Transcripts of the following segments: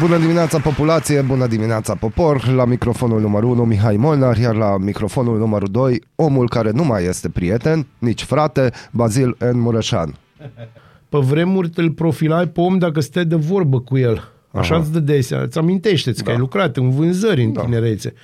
Bună dimineața populație, bună dimineața popor, la microfonul numărul 1 Mihai Molnar, iar la microfonul numărul 2 omul care nu mai este prieten, nici frate, Bazil N. Mureșan. Pe vremuri îl profilai pe om dacă stai de vorbă cu el. Așa Aha. îți dădeai seama. Îți amintește-ți că Da. ai lucrat în vânzări în Da. tinerețe.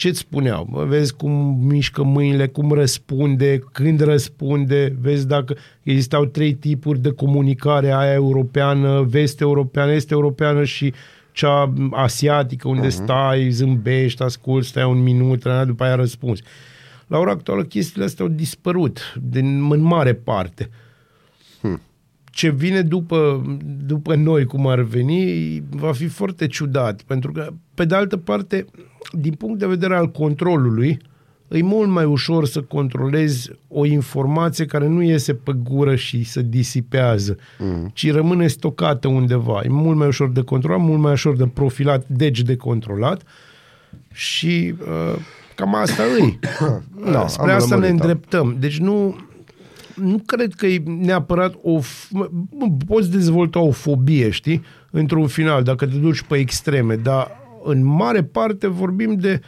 Ce-ți spuneau? Bă, vezi cum mișcă mâinile, cum răspunde, când răspunde, vezi dacă existau trei tipuri de comunicare, aia europeană, vest europeană, este europeană și cea asiatică, unde Mhm. stai, zâmbești, asculti, stai un minut, după aia răspunzi. La ora actuală chestiile astea au dispărut din, în mare parte ce vine după, după noi, cum ar veni, va fi foarte ciudat. Pentru că, pe de altă parte, din punct de vedere al controlului, e mult mai ușor să controlezi o informație care nu iese pe gură și se disipează, mm. ci rămâne stocată undeva. E mult mai ușor de controlat, mult mai ușor de profilat, deci de controlat. Și uh, cam asta e. Da, Spre am asta ne lămurit, da. îndreptăm. Deci nu, nu cred că e neapărat o... f- mă, Poți dezvolta o fobie, știi? Într-un final, dacă te duci pe extreme, dar în mare parte vorbim de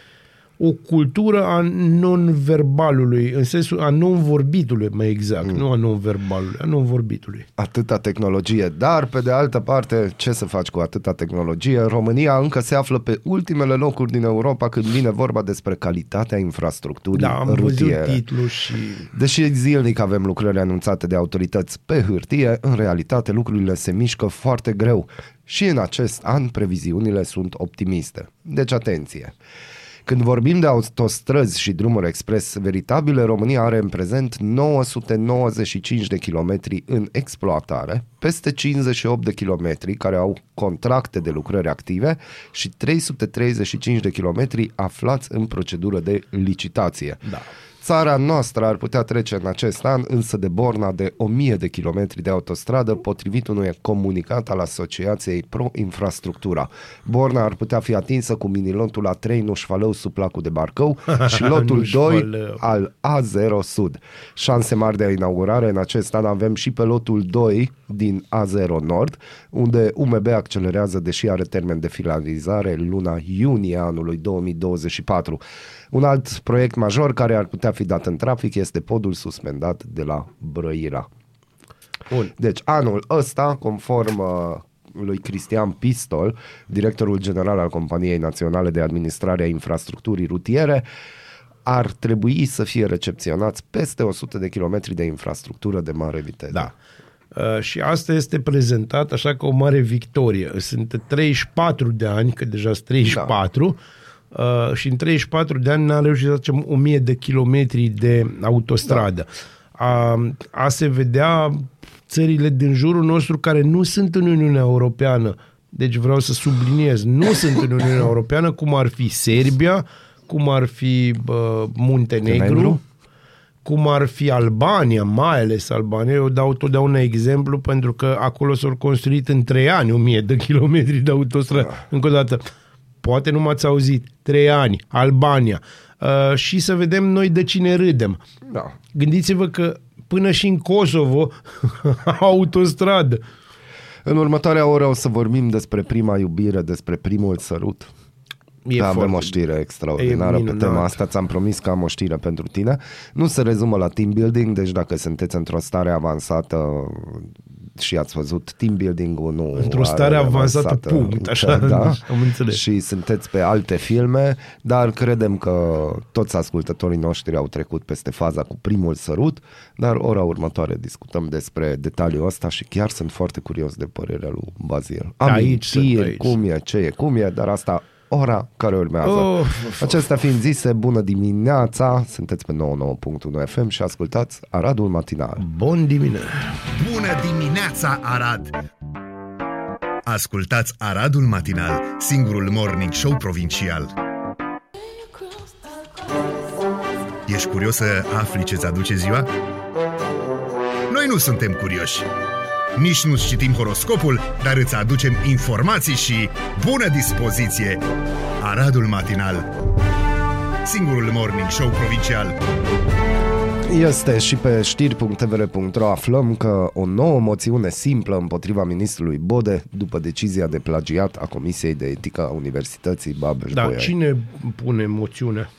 o cultură a non-verbalului, în sensul a non-vorbitului, mai exact, mm. nu a non-verbalului, a non-vorbitului. atâta tehnologie, dar pe de altă parte, ce să faci cu atâta tehnologie? România încă se află pe ultimele locuri din Europa când vine vorba despre calitatea infrastructurii Da, am văzut rutiere. titlul și... Deși zilnic avem lucrări anunțate de autorități pe hârtie, în realitate lucrurile se mișcă foarte greu. Și în acest an previziunile sunt optimiste. Deci atenție! Când vorbim de autostrăzi și drumuri expres veritabile, România are în prezent 995 de kilometri în exploatare, peste 58 de kilometri care au contracte de lucrări active și 335 de kilometri aflați în procedură de licitație. Da. Țara noastră ar putea trece în acest an însă de borna de 1000 de kilometri de autostradă potrivit unui comunicat al Asociației Pro Infrastructura. Borna ar putea fi atinsă cu minilotul A3 Nușfalău sub placul de Barcău și lotul 2 Nușfalău. al A0 Sud. Șanse mari de inaugurare în acest an avem și pe lotul 2 din A0 Nord, unde UMB accelerează deși are termen de finalizare luna iunie anului 2024. Un alt proiect major care ar putea fi dat în trafic este podul suspendat de la Brăila. Bun. Deci anul ăsta, conform uh, lui Cristian Pistol, directorul general al Companiei Naționale de Administrare a Infrastructurii Rutiere, ar trebui să fie recepționați peste 100 de kilometri de infrastructură de mare viteză. Da. Uh, și asta este prezentat așa ca o mare victorie. Sunt 34 de ani, că deja sunt 34, da. Uh, și în 34 de ani n-am reușit să facem 1000 de kilometri de autostradă. Da. A, a se vedea țările din jurul nostru care nu sunt în Uniunea Europeană, deci vreau să subliniez, nu sunt în Uniunea Europeană, cum ar fi Serbia, cum ar fi uh, Muntenegru, Muntenegru. cum ar fi Albania, mai ales Albania. Eu dau totdeauna exemplu pentru că acolo s-au construit în trei ani 1000 de kilometri de autostradă. Încă o dată, poate nu m-ați auzit, trei ani, Albania. Uh, și să vedem noi de cine râdem. Da. Gândiți-vă că până și în Kosovo au autostradă. În următoarea oră o să vorbim despre prima iubire, despre primul sărut. E da, avem foarte o știre extraordinară E pe minunat. tema asta, ți-am promis că am o știre pentru tine. Nu se rezumă la team building, deci dacă sunteți într-o stare avansată și ați văzut team building-ul, nu Într-o stare are avansată, punct, așa, da? am înțeles. Și sunteți pe alte filme, dar credem că toți ascultătorii noștri au trecut peste faza cu primul sărut, dar ora următoare discutăm despre detaliul ăsta și chiar sunt foarte curios de părerea lui Bazil. Aici sunt, Amintiri, aici cum e, ce e, cum e, dar asta ora care urmează. Oh, Acestea fiind zise, bună dimineața, sunteți pe 99.1 FM și ascultați Aradul Matinal. Bun dimineața! Bună dimineața, Arad! Ascultați Aradul Matinal, singurul morning show provincial. Ești curios să afli ce-ți aduce ziua? Noi nu suntem curioși. Nici nu citim horoscopul, dar îți aducem informații și bună dispoziție. Aradul Matinal Singurul morning show provincial Este și pe știri.tvr.ro aflăm că o nouă moțiune simplă împotriva ministrului Bode după decizia de plagiat a Comisiei de Etică a Universității babeș Da, bolyai cine pune moțiunea?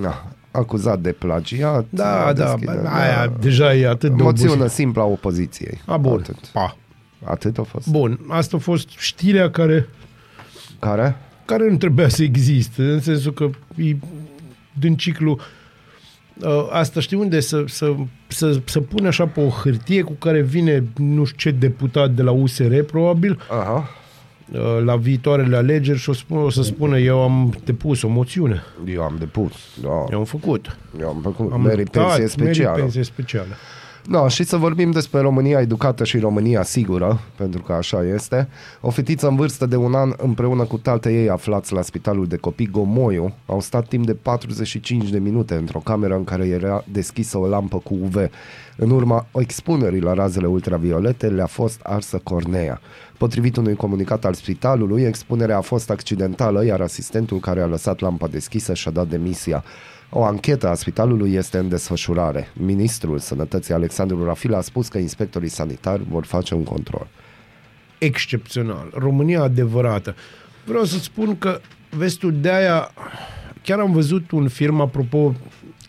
Da, acuzat de plagiat. Da, da, deschide- aia deja e atât de Moțiune obosit. simplă a opoziției. A, bun, Atât. pa. Atât a fost. Bun, asta a fost știrea care, Care? care nu trebuia să existe, în sensul că e din ciclu uh, asta știi unde? Să, să, să, să pune așa pe o hârtie cu care vine nu știu ce deputat de la USR probabil Aha. Uh, la viitoarele alegeri și o, spun, o să spună eu am depus o moțiune. Eu am depus. Da. Eu am făcut. Eu am făcut. Am Merit dat, pensie merit specială. pensie specială. Da, și să vorbim despre România educată și România sigură, pentru că așa este. O fetiță în vârstă de un an împreună cu tatăl ei aflați la spitalul de copii Gomoiu au stat timp de 45 de minute într-o cameră în care era deschisă o lampă cu UV. În urma expunerii la razele ultraviolete le-a fost arsă cornea. Potrivit unui comunicat al spitalului, expunerea a fost accidentală, iar asistentul care a lăsat lampa deschisă și-a dat demisia. O anchetă a spitalului este în desfășurare. Ministrul Sănătății Alexandru Rafil a spus că inspectorii sanitari vor face un control. excepțional. România adevărată. Vreau să spun că, vezi tu, de-aia chiar am văzut un film, apropo...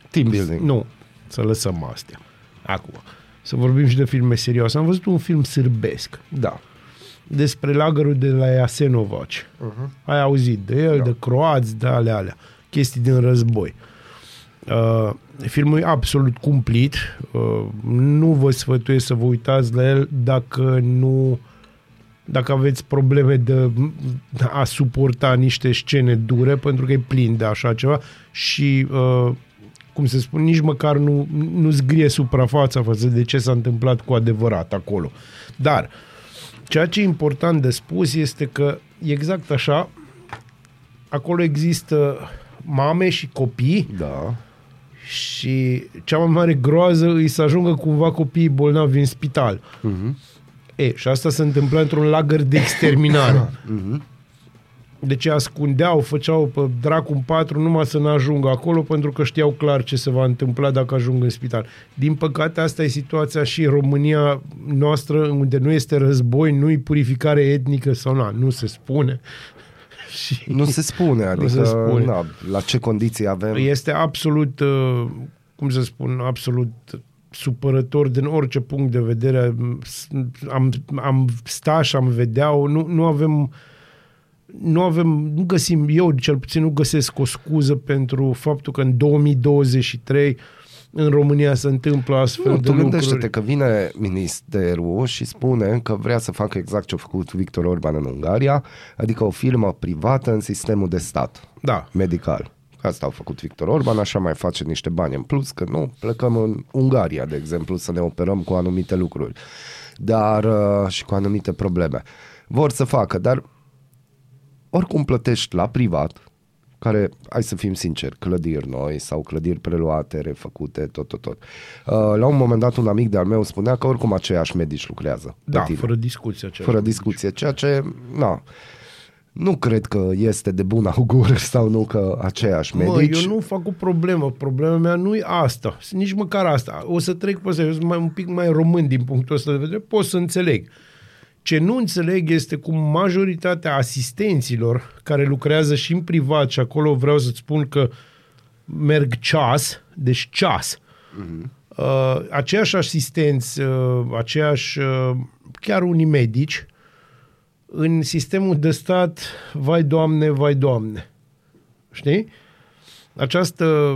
Team building. Nu, să lăsăm astea. Acum, să vorbim și de filme serioase. Am văzut un film sârbesc Da. despre lagărul de la Jasenovac. Uh-huh. Ai auzit de el, da. de croați, de alea, alea. Chestii din război. Uh, filmul e absolut cumplit. Uh, nu vă sfătuiesc să vă uitați la el dacă nu dacă aveți probleme de a suporta niște scene dure, pentru că e plin de așa ceva și uh, cum se spune, nici măcar nu, nu zgrie suprafața față de ce s-a întâmplat cu adevărat acolo. Dar ceea ce e important de spus este că exact așa, acolo există mame și copii Da. Și cea mai mare groază îi să ajungă cumva copiii bolnavi în spital. Uh-huh. E, și asta se întâmpla într-un lagăr de exterminare. uh-huh. Deci ascundeau, făceau pe dracu în patru numai să nu ajungă acolo pentru că știau clar ce se va întâmpla dacă ajung în spital. Din păcate asta e situația și în România noastră unde nu este război, nu-i purificare etnică sau na, nu se spune. Și Nu se spune, adică se spune. Na, la ce condiții avem. este absolut, uh, cum să spun, absolut supărător din orice punct de vedere. Am, am sta și am vedea nu, nu avem nu avem, nu găsim, eu cel puțin nu găsesc o scuză pentru faptul că în 2023 în România se întâmplă astfel Nu, de tu lucruri. gândește-te că vine ministerul și spune că vrea să facă exact ce a făcut Victor Orban în Ungaria, adică o firmă privată în sistemul de stat Da, medical. Asta au făcut Victor Orban, așa mai face niște bani în plus, că nu plecăm în Ungaria, de exemplu, să ne operăm cu anumite lucruri dar uh, și cu anumite probleme. Vor să facă, dar oricum plătești la privat, care, hai să fim sinceri, clădiri noi sau clădiri preluate, refăcute, tot, tot, tot. Uh, la un moment dat un amic de-al meu spunea că oricum aceiași medici lucrează pe da, tine fără discuție. Aceea. fără discuție, ceea ce, na, nu cred că este de bun augur sau nu că aceiași Mă, medici... eu nu fac o problemă. Problema mea nu e asta. Nici măcar asta. O să trec pe asta. Eu sunt mai, un pic mai român din punctul ăsta de vedere. Pot să înțeleg. Ce nu înțeleg este cum majoritatea asistenților care lucrează și în privat și acolo vreau să-ți spun că merg ceas, deci ceas. Uh-huh. Uh, aceiași asistenți, uh, aceiași, uh, chiar unii medici, în sistemul de stat, vai doamne, vai doamne. Știi? Această,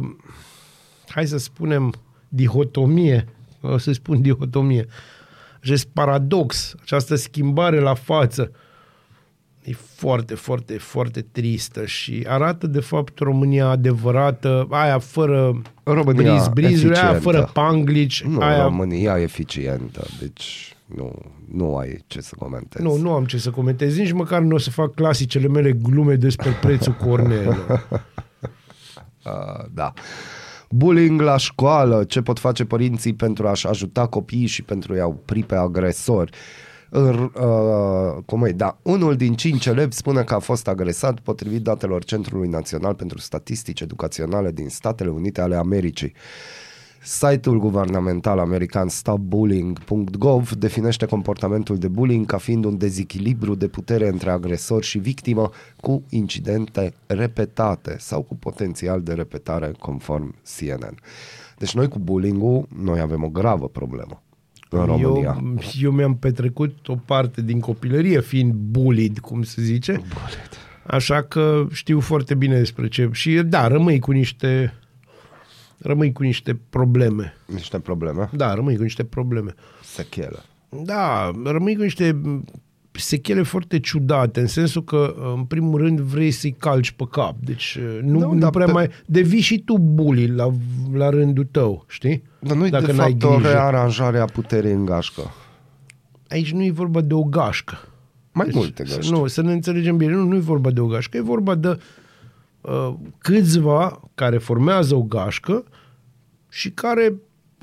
hai să spunem, dihotomie, o să spun dihotomie, acest paradox, această schimbare la față, e foarte, foarte, foarte tristă și arată, de fapt, România adevărată, aia fără România briz-brizuri, aia eficientă. fără panglici, Nu, aia... România eficientă, deci nu, nu ai ce să comentezi. Nu, nu am ce să comentez, nici măcar nu o să fac clasicele mele glume despre prețul cornelor. Uh, da. Bullying la școală, ce pot face părinții pentru a-și ajuta copiii și pentru a-i opri pe agresori. Uh, cum e? Da, unul din cinci elevi spune că a fost agresat potrivit datelor Centrului Național pentru Statistici Educaționale din Statele Unite ale Americii. Site-ul guvernamental american stopbullying.gov definește comportamentul de bullying ca fiind un dezechilibru de putere între agresor și victimă cu incidente repetate sau cu potențial de repetare conform CNN. Deci noi cu bullying-ul, noi avem o gravă problemă în România. Eu, eu mi-am petrecut o parte din copilărie fiind bullied, cum se zice. Bullied. Așa că știu foarte bine despre ce. Și da, rămâi cu niște rămâi cu niște probleme. Niște probleme? Da, rămâi cu niște probleme. Sechele. Da, rămâi cu niște sechele foarte ciudate, în sensul că, în primul rând, vrei să-i calci pe cap. Deci nu, nu, nu prea pe... mai... Devii și tu bully la, la rândul tău, știi? Dar nu Dacă de fapt o rearanjare a puterii în gașcă. Aici nu e vorba de o gașcă. Mai deci, multe gașcă. Nu, să ne înțelegem bine. Nu, nu e vorba de o gașcă, e vorba de uh, câțiva care formează o gașcă și care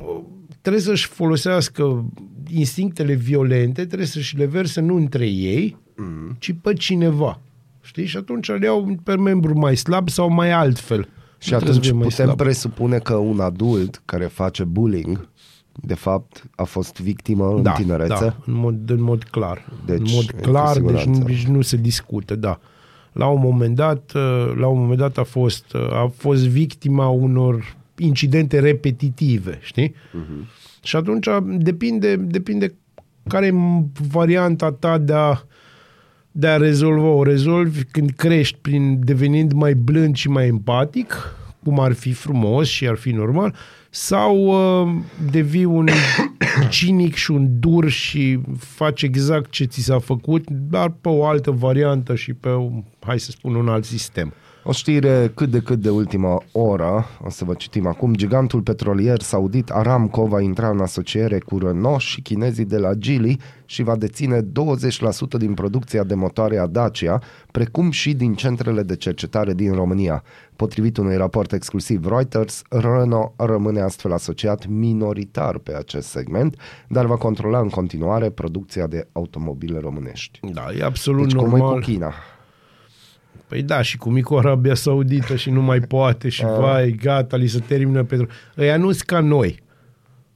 uh, trebuie să-și folosească instinctele violente, trebuie să-și le verse nu între ei, mm. ci pe cineva. Știi? Și atunci le iau pe membru mai slab sau mai altfel. Și atunci putem slab. presupune că un adult care face bullying, de fapt, a fost victimă da, în tinerețe? Da, în mod, în mod clar. Deci, în mod clar, deci nu, deci nu se discută, da. La un moment dat, la un moment dat a fost, a fost victima unor incidente repetitive, știi? Uh-huh. Și atunci depinde, depinde care e varianta ta de a, de a rezolva. O rezolvi când crești prin devenind mai blând și mai empatic, cum ar fi frumos și ar fi normal, sau uh, devii un cinic și un dur și faci exact ce ți s-a făcut, dar pe o altă variantă și pe, hai să spun, un alt sistem. O știre cât de cât de ultima oră, o să vă citim acum, gigantul petrolier saudit Aramco va intra în asociere cu Renault și chinezii de la Geely și va deține 20% din producția de motoare a Dacia, precum și din centrele de cercetare din România. Potrivit unui raport exclusiv Reuters, Renault rămâne astfel asociat minoritar pe acest segment, dar va controla în continuare producția de automobile românești. Da, e absolut deci, normal. Cum e cu China? Păi da, și cu micul Arabia Saudită și nu mai poate și vai, gata, li se termină pentru... Ăia nu sunt ca noi.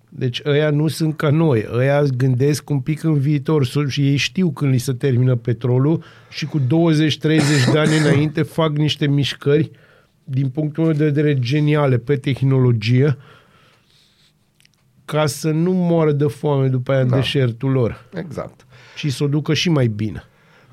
Deci ăia nu sunt ca noi. Ăia gândesc un pic în viitor și ei știu când li se termină petrolul și cu 20-30 de ani înainte fac niște mișcări din punctul meu de vedere geniale pe tehnologie ca să nu moară de foame după aia da. în deșertul lor. Exact. Și să o ducă și mai bine.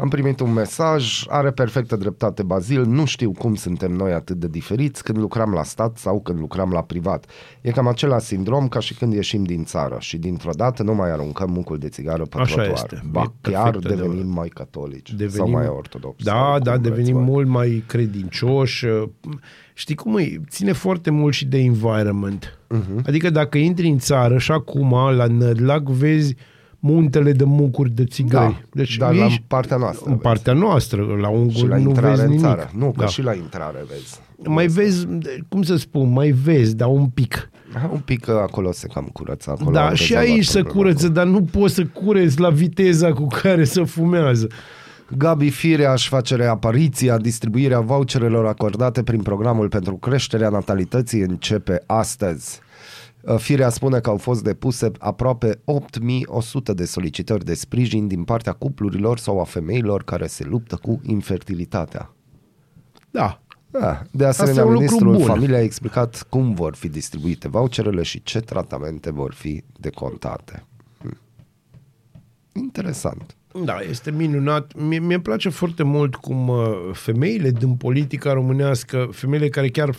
Am primit un mesaj, are perfectă dreptate Bazil, nu știu cum suntem noi atât de diferiți când lucram la stat sau când lucram la privat. E cam același sindrom ca și când ieșim din țară și dintr-o dată nu mai aruncăm mucul de țigară pe Așa trotuar. Este. Ba chiar devenim de... mai catolici devenim... sau mai ortodoxi. Da, da, devenim voi. mult mai credincioși. Știi cum e? Ține foarte mult și de environment. Uh-huh. Adică dacă intri în țară și acum la Nădlac vezi muntele de mucuri de țigări. Da, deci dar la partea noastră. În vezi. partea noastră, la un la nu vezi nimic. Țară. Nu, că da. și la intrare vezi. Mai vezi, cum să spun, mai vezi, dar un pic. Un pic acolo se cam curăță. Acolo da, și aici se curăță, dar nu poți să cureți la viteza cu care se fumează. Gabi Firea își face reapariția, distribuirea voucherelor acordate prin programul pentru creșterea natalității începe astăzi. Uh, Firea spune că au fost depuse aproape 8100 de solicitări de sprijin din partea cuplurilor sau a femeilor care se luptă cu infertilitatea. Da. da. De asemenea, ministrul familiei a explicat cum vor fi distribuite voucherele și ce tratamente vor fi decontate. Hm. Interesant. Da, este minunat. Mie, mi place foarte mult cum uh, femeile din politica românească, femeile care chiar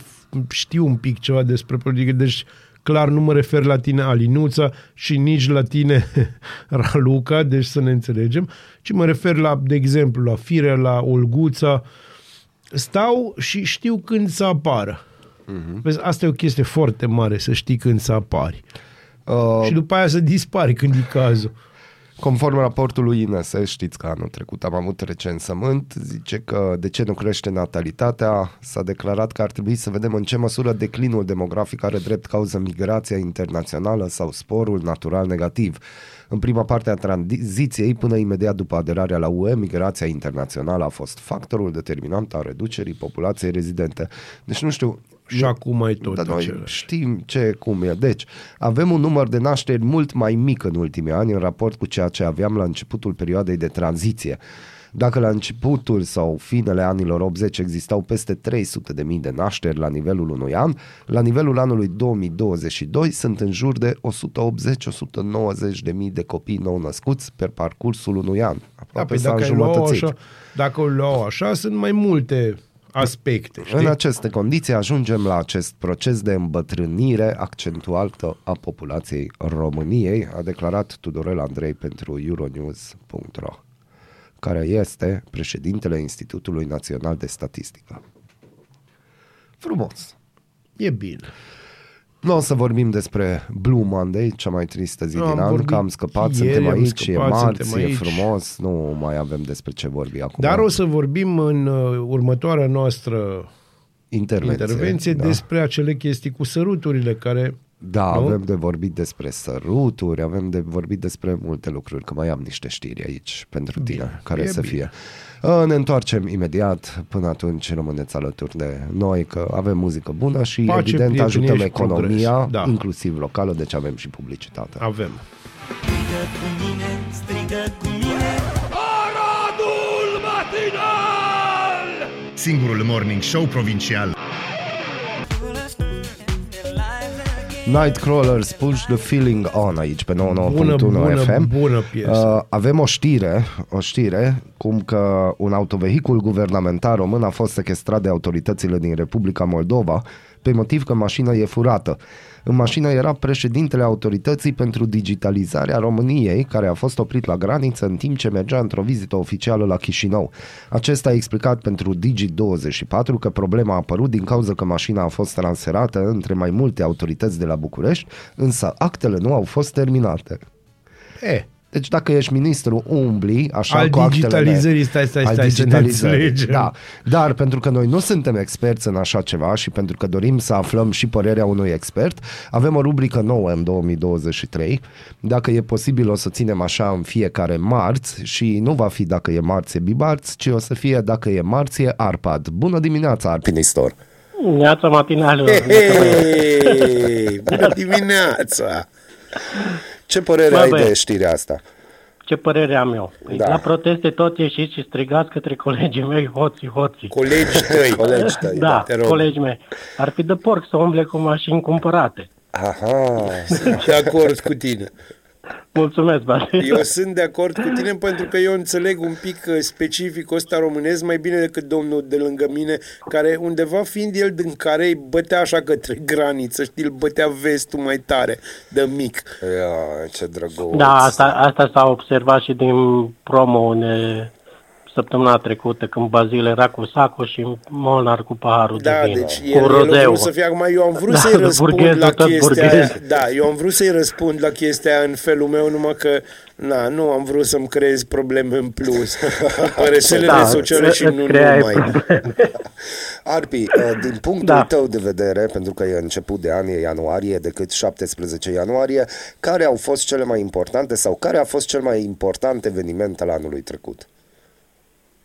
știu un pic ceva despre politică, deci Clar nu mă refer la tine Alinuța și nici la tine Raluca, deci să ne înțelegem, ci mă refer la, de exemplu, la Firea, la Olguța. Stau și știu când să apară. Uh-huh. Vezi, asta e o chestie foarte mare, să știi când să apari. Uh... Și după aia să dispari când e cazul. Conform raportului INS, știți că anul trecut am avut recensământ, zice că de ce nu crește natalitatea, s-a declarat că ar trebui să vedem în ce măsură declinul demografic are drept cauză migrația internațională sau sporul natural negativ. În prima parte a tranziției, până imediat după aderarea la UE, migrația internațională a fost factorul determinant al reducerii populației rezidente. Deci nu știu, Și acum mai tot dar noi același. știm ce, cum e. Deci, avem un număr de nașteri mult mai mic în ultimii ani în raport cu ceea ce aveam la începutul perioadei de tranziție. Dacă la începutul sau finele anilor 80 existau peste 300 de mii de nașteri la nivelul unui an, la nivelul anului 2022 sunt în jur de 180-190 de mii de copii nou născuți per parcursul unui an. Da, Aproape păi s-a dacă, ai luat înjumătățit. așa, dacă o luau așa, sunt mai multe aspecte, știi? În aceste condiții ajungem la acest proces de îmbătrânire accentuată a populației României, a declarat Tudorel Andrei pentru Euronews.ro, care este președintele Institutului Național de Statistică. Frumos! E bine. Nu o să vorbim despre Blue Monday, cea mai tristă zi Am din an, vorbit că am scăpat, ieri, suntem am aici, e scăpat, marți, suntem e aici. frumos, nu mai avem despre ce vorbi acum. Dar o să vorbim în uh, următoarea noastră intervenție, intervenție da. despre acele chestii cu săruturile care... Da, Nu? avem de vorbit despre săruturi, avem de vorbit despre multe lucruri, că mai am niște știri aici pentru tine, Bine, care e să bine. fie. Uh, Ne întoarcem imediat, până atunci rămâneți alături de noi, că avem muzică bună și Pace, evident prietenie ajutăm și economia, progres. Da. inclusiv locală, deci avem și publicitate. Avem. Strigă cu mine, strigă cu mine Singurul morning show provincial. Nightcrawlers Push the Feeling On aici pe 99.1 Bună, bună, FM. bună piesă. Uh, avem o știre, o știre, cum că un autovehicul guvernamental român a fost sequestrat de autoritățile din Republica Moldova pe motiv că mașina e furată. În mașină era președintele autorității pentru digitalizarea României, care a fost oprit la graniță în timp ce mergea într-o vizită oficială la Chișinău. Acesta a explicat pentru Digi24 că problema a apărut din cauza că mașina a fost transferată între mai multe autorități de la București, însă actele nu au fost terminate. E, Deci dacă ești ministru, umbli așa Al cu actele digitalizării, stai, stai, al stai, să ne digitalizării. înțelegem. Da, dar pentru că noi nu suntem experți în așa ceva și pentru că dorim să aflăm și părerea unui expert, avem o rubrică nouă în 2023. Dacă e posibil o să ținem așa în fiecare marți și nu va fi dacă e marți e bibarți, ci o să fie dacă e marți e Arpad. Bună dimineața, Arpinistor! Neața matinală. Hei, bună dimineața! Ce părere Bă, ai băie. de știrea asta? Ce părere am eu? Păi Da. La proteste tot ieșiți și strigați către colegii mei, hoții, hoții. Colegi tăi. Colegi tăi, Da, te rog. colegii mei. Ar fi de porc să umble cu mașini cumpărate. Aha, Sunt de acord cu tine. Mulțumesc, Bate. Eu sunt de acord cu tine pentru că eu înțeleg un pic uh, specificul ăsta românesc mai bine decât domnul de lângă mine, care undeva fiind el din care îi bătea așa către graniță, știi, îl bătea vestul mai tare, de mic. Ia, ce drăguț! Da, asta, asta s-a observat și din promo ne, săptămâna trecută, când Bazil era cu sacul și Molnar cu paharul Da, de vin. deci cu el, el a rodeu. vrut să fie acum, eu am vrut Da, să-i răspund burghezul la tot chestia aia, burghez. da, eu am vrut să-i răspund la chestia aia în felul meu, numai că, na, nu am vrut să-mi creez probleme în plus. Pe rețelele Da, sociale și îți nu creai numai. probleme. Arpi, uh, din punctul Da. tău de vedere, pentru că e început de an, e ianuarie, decât 17 ianuarie, care au fost cele mai importante sau care a fost cel mai important eveniment al anului trecut?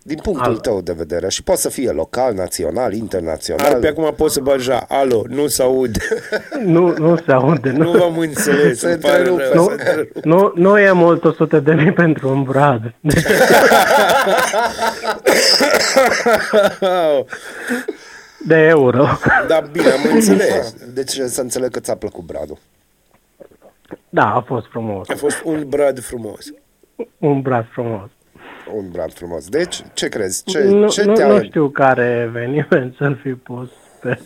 Din punctul Al- tău de vedere, și poate să fie local, național, internațional. Ar, pe acum pot să baja. Alo, nu se aud. nu, nu se aude. nu Nu, v-am înțeles. Se îmi pare întrerupe, rău, nu, se întrerupe. nu, nu e mult 100 de mii pentru un brad. de euro. Da, bine, am înțeles. Deci să înțeleg că ți-a plăcut Bradul. Da, a fost frumos. A fost un brad frumos. Un brad frumos. Un brad frumos. Deci, ce crezi? Ce, nu, ce nu, te-a... nu știu care eveniment să-l fi pus pe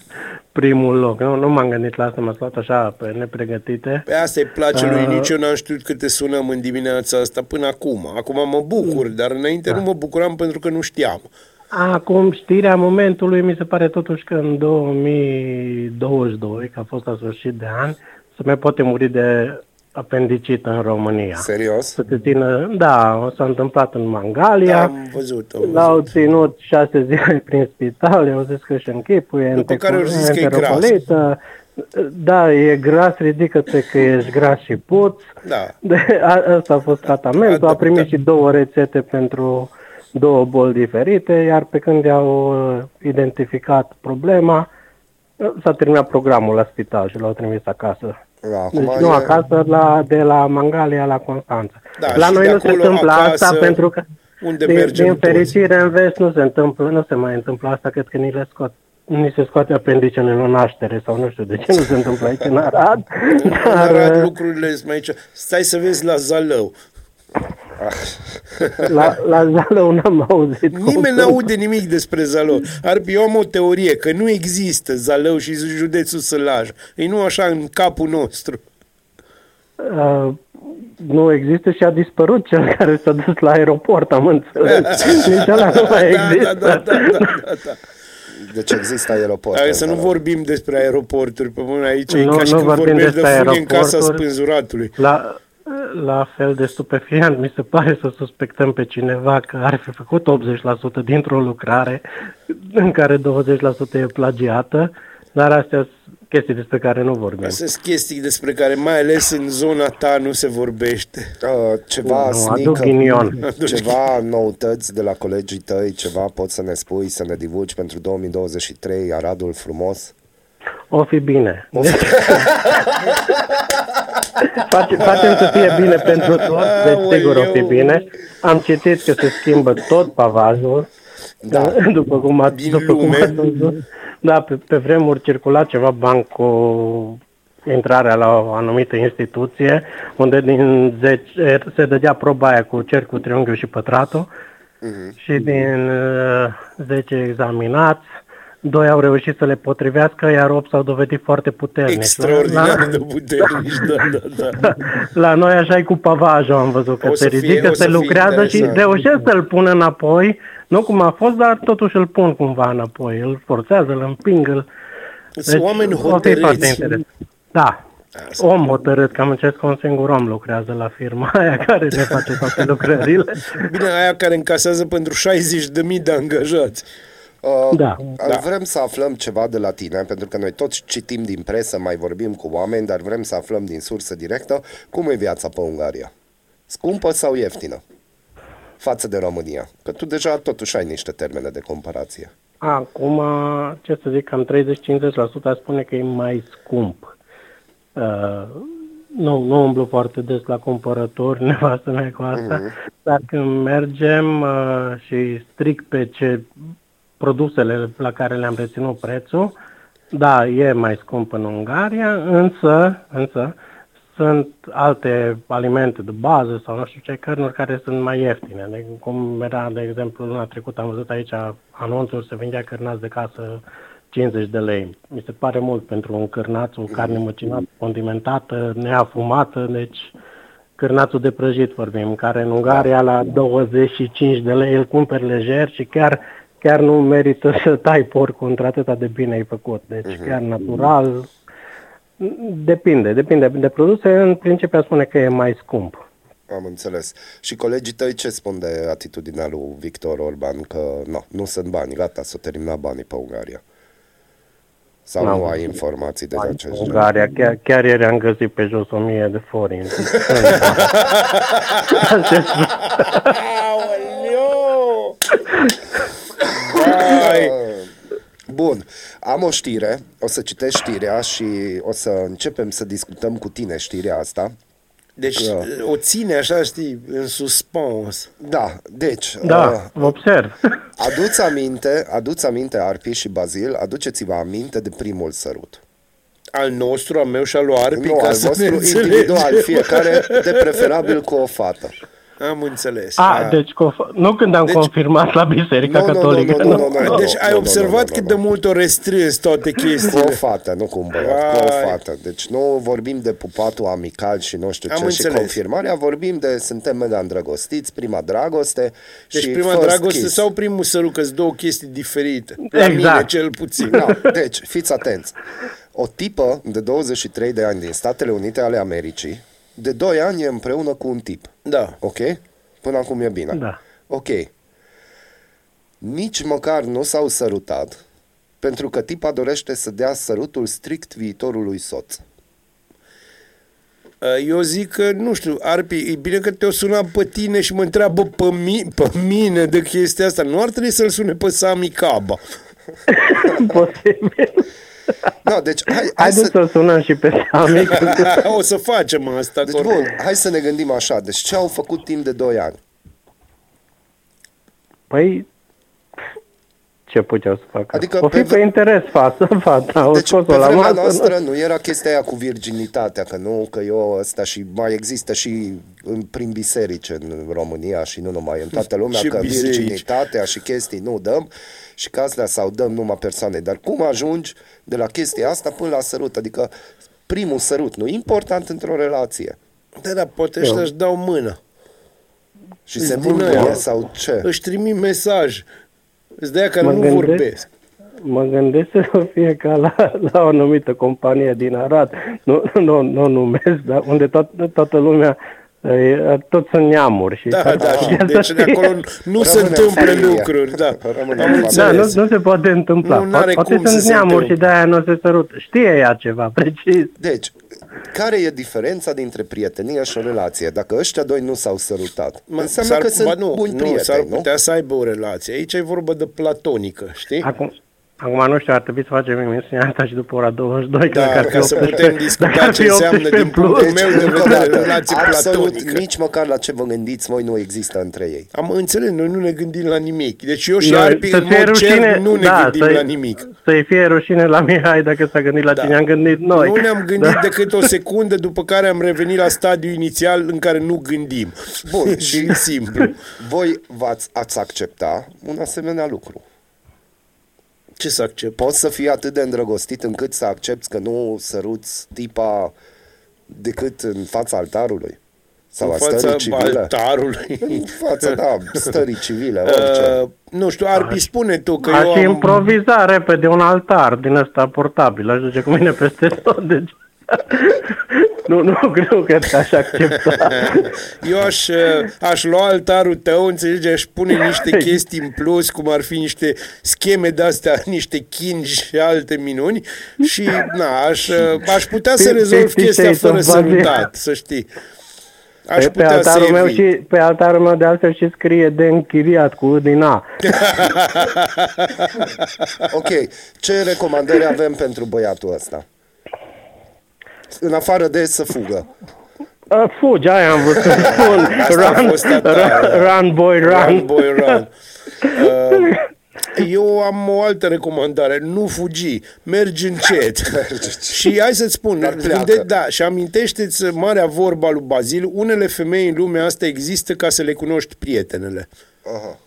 primul loc. Nu, nu m-am gândit la asta, m-ați luat așa pe nepregătite. Pe asta îi place lui Uh. nici eu n-am știut cât te sunăm în dimineața asta până acum. Acum mă bucur, dar înainte nu mă bucuram pentru că nu știam. Acum, știrea momentului, mi se pare totuși că în 2022, că a fost la sfârșit de an, să mai poate muri de apendicită în România. Serios? Să te țină, da, s-a întâmplat în Mangalia. Am văzut, am L-au văzut. ținut șase zile prin spital, i-au zis că își închipuie, După care au zis că e gras. enterocolită. Da, e gras, ridică-te că ești gras și puț. Da. De, a, asta a fost tratamentul, a primit Da. și două rețete pentru două boli diferite, iar pe când i-au uh, identificat problema, uh, s-a terminat programul la spital și l-au trimis acasă. Acum Deci nu e- acasă, la, de la Mangalia la Constanța. Da, la și noi de nu se acolo întâmplă acasă, asta pentru că unde din, mergem din toți. fericire în vest nu se întâmplă, nu se mai întâmplă asta, cred că ni le scot. Ni se scoate apendicele la naștere sau nu știu de ce nu se întâmplă aici în Arad. În Dar Arad uh, lucrurile sunt mai aici. Stai să vezi la Zalău. la, la Zalău n-am auzit. cum Nimeni sunt. n-aude nimic despre Zalău. Ar eu am o teorie că nu există Zalău și județul Sălaj. E nu așa în capul nostru. Uh, nu există și a dispărut cel care s-a dus la aeroport, am înțeles. Nici ăla nu mai Da, există. da, da, da, da, da, da. Deci există aeroport. Hai în să nu Zalău. vorbim despre aeroporturi pe mână aici. E Nu- ca și nu când vorbim vorbești de despre funi în casa aeroporturi. spânzuratului. La, la fel de stupefiant mi se pare să suspectăm pe cineva că ar fi făcut 80% dintr-o lucrare în care 20% e plagiată, dar astea sunt chestii despre care nu vorbim. Astea sunt chestii despre care mai ales în zona ta nu se vorbește. Uh, ceva Nu, sneak aduc ghinion. ceva noutăți de la colegii tăi, ceva poți să ne spui, să ne divulgi pentru 2023, Aradul frumos? O fi bine. Face, facem să fie bine pentru toți, deci sigur o fi bine. Am citit că se schimbă tot pavajul, Da. după cum ați, Din după cum lume. ați văzut. Da, pe, pe vremuri circula ceva ban cu intrarea la o anumită instituție, unde din 10 se dădea proba aia cu cercul, triunghiul și pătratul și din uh, 10 examinați, doi au reușit să le potrivească, iar 8 s-au dovedit foarte puternici. Extraordinar La, de puternici, da, da, da. la noi așa e cu pavajul, am văzut că O se să fie- ridică, o să se fie lucrează și interesant. reușesc să-l pună înapoi, nu cum a fost, dar totuși îl pun cumva înapoi, îl forțează, îl împing, îl... Sunt oameni o fi foarte hotărâți. interesant. Da, om hotărât, că am încerc că un singur om lucrează la firma aia care ne face toate lucrările. Bine, aia care încasează pentru 60.000 de angajați. Uh, Da. da. Vrem să aflăm ceva de la tine, pentru că noi toți citim din presă, mai vorbim cu oameni, dar vrem să aflăm din sursă directă cum e viața pe Ungaria. Scumpă sau ieftină? Față de România. Că tu deja totuși ai niște termene de comparație. Acum, ce să zic, cam 30-50% aș spune că e mai scump. Uh, nu, nu umblu foarte des la cumpărături, nevastă mea cu asta, dar când mergem uh, și strict pe ce produsele la care le-am reținut prețul, da, e mai scump în Ungaria, însă, însă sunt alte alimente de bază sau nu știu ce cărnuri care sunt mai ieftine. De, cum era, de exemplu, luna trecută am văzut aici anunțuri, se vindea cârnați de casă 50 de lei. Mi se pare mult pentru un cârnaț, o carne măcinată, condimentată, neafumată, deci cârnațul de prăjit vorbim, care în Ungaria la 25 de lei îl cumperi lejer și chiar chiar nu merită să tai porcul într-atâta de bine ai făcut. Deci chiar natural, depinde, depinde de produse, în principiu aș spune că e mai scump. Am înțeles. Și colegii tăi ce spun de atitudinea lui Victor Orban? Că no, nu sunt bani, gata, s-au terminat banii pe Ungaria. Sau N-am nu ai văzut. informații de În acest gen? Ungaria, chiar, chiar ieri am găsit pe jos 1000 de forini. Aoleo! Ai, Bun, am o știre, o să citesc știrea și o să începem să discutăm cu tine știrea asta. deci Da. o ține așa, știi, în suspans. Da, deci, Da, uh, observ. aduți aminte, aduți aminte, Arpi și Bazil, aduceți-vă aminte de primul sărut. Al nostru, al meu și al lui Arpi, Nu, ca al să ne vostru înțelegem. individual, fiecare, de preferabil cu o fată. Am înțeles. A, Ah. deci conf- nu când am Deci- confirmat la Biserica Nu, nu, nu, Catolică. nu, nu, nu. Deci ai nu, observat nu, nu, cât nu, de nu. mult o restrâns toate Cu o chestiile. fată, nu cu un băiat, cu o Vai. fată. Deci nu vorbim de pupatul amical și nu știu Am ce înțeles. și confirmarea, vorbim de suntem mega îndrăgostiți, prima dragoste Deci și prima first dragoste kiss. sau primul săruc, că două chestii diferite. La Exact. mine cel puțin. Da, deci, fiți atenți. O tipă de 23 de ani din Statele Unite ale Americii, de 2 ani e împreună cu un tip. Da. Ok? Până acum e bine. Da. Ok. Nici măcar nu s-au sărutat pentru că tipa dorește să dea sărutul strict viitorului soț. Uh, Eu zic că, nu știu, Arpi, e bine că te-o suna pe tine și mă întreabă pe, mi- pe mine de chestia asta. Nu ar trebui să-l sune pe Sami Caba. Posibil. Da, deci hai, hai Haideți să... să sunăm și pe Sami. că- o să facem asta. Deci corect. bun, hai să ne gândim așa. Deci ce au făcut timp de 2 ani? Păi, ce puteau să facă? Adică o fi pe pe, vre- interes față, fata, o Deci scos-o pe la vremea masă. noastră nu era chestia aia cu virginitatea, că nu, că eu ăsta și mai există și în, prin biserici în România și nu numai în toată lumea, Și că biserici. virginitatea și chestii nu dăm și că astea sau dăm numai persoane. Dar cum ajungi de la chestia asta până la sărut? Adică primul sărut nu e important într-o relație. Da, da, poate ăștia își dau mână. Și Îți se din mângâie aia. sau ce? Își trimit mesaj. Îți de care Mă nu gândesc- vorbesc. Mă gândesc să fie ca la, la o anumită companie din Arad, nu, nu, nu numesc, dar unde toată, toată lumea, e, toți sunt neamuri. Și Da, s-ar da, și putea deci să de fie- acolo nu se Rămâne în întâmplă familie. lucruri. Da, Rămâne am în înțeles. Da, nu, nu se poate întâmpla. Nu, n-are poate cum sunt să se neamuri întâmple. și de-aia nu se sărută. Știe ea ceva, precis. Deci, care e diferența dintre prietenie și o relație? Dacă ăștia doi nu s-au sărutat, Mă, înseamnă s-ar- că sunt ba nu, buni nu, prieteni, s-ar nu? putea să aibă o relație. Aici e vorba de platonică, știi? Acum, acum nu știu, ar trebui să facem emisiunea asta și după ora 22. Da, cred că ar fi ca să 18 putem discuta dacă ar ce fi înseamnă 18 din plus. punctul meu de Încă o vedere dată, relație absolut platonică. nici măcar la ce vă gândiți voi nu există între ei. Am înțeles, noi nu ne gândim la nimic. Deci eu și Noi- Arpi, să în fie mod cer, rușine- nu ne da, gândim să-i- la nimic. Să-i fie rușine la Mihai dacă s-a gândit la Da. cine am gândit noi. Nu ne-am gândit Da. decât o secundă după care am revenit la stadiul inițial în care nu gândim. Bun, și simplu. Voi v-ați ați accepta un asemenea lucru. Ce să accept? Poți să fii atât de îndrăgostit încât să accepti că nu săruți tipa decât în fața altarului? Sau În a fața stării civile? altarului. În fața, da, stării civile, orice. Uh, nu știu, Arpi, spune tu că Aș eu am... improviza repede un altar din ăsta portabil, aș duce cu mine peste tot, deci... nu, nu, nu cred că aș accepta. Eu aș, uh, aș lua altarul tău, înțelegi, aș pune niște chestii în plus, cum ar fi niște scheme de-astea, niște chin și alte minuni și, na, aș, uh, aș putea să rezolv Fifty chestia Shades fără of Bazil. sărutat, să știi. Aș Pe, pe, putea să altarul meu evit. și, pe altarul meu de altfel și scrie de închiriat cu din A. Ok, ce recomandări avem pentru băiatul ăsta? În afară de să fugă. Uh, fugi, aia am vrut să spun. Asta a run, fost a ta, run, da. run, boy, run. Run, boy, run. Uh, eu am o altă recomandare. Nu fugi, mergi încet. și hai să-ți spun, Dar pleacă. gânde, da, și amintește-ți marea vorba lui Bazil, unele femei în lumea asta există ca să le cunoști prietenele. Aha.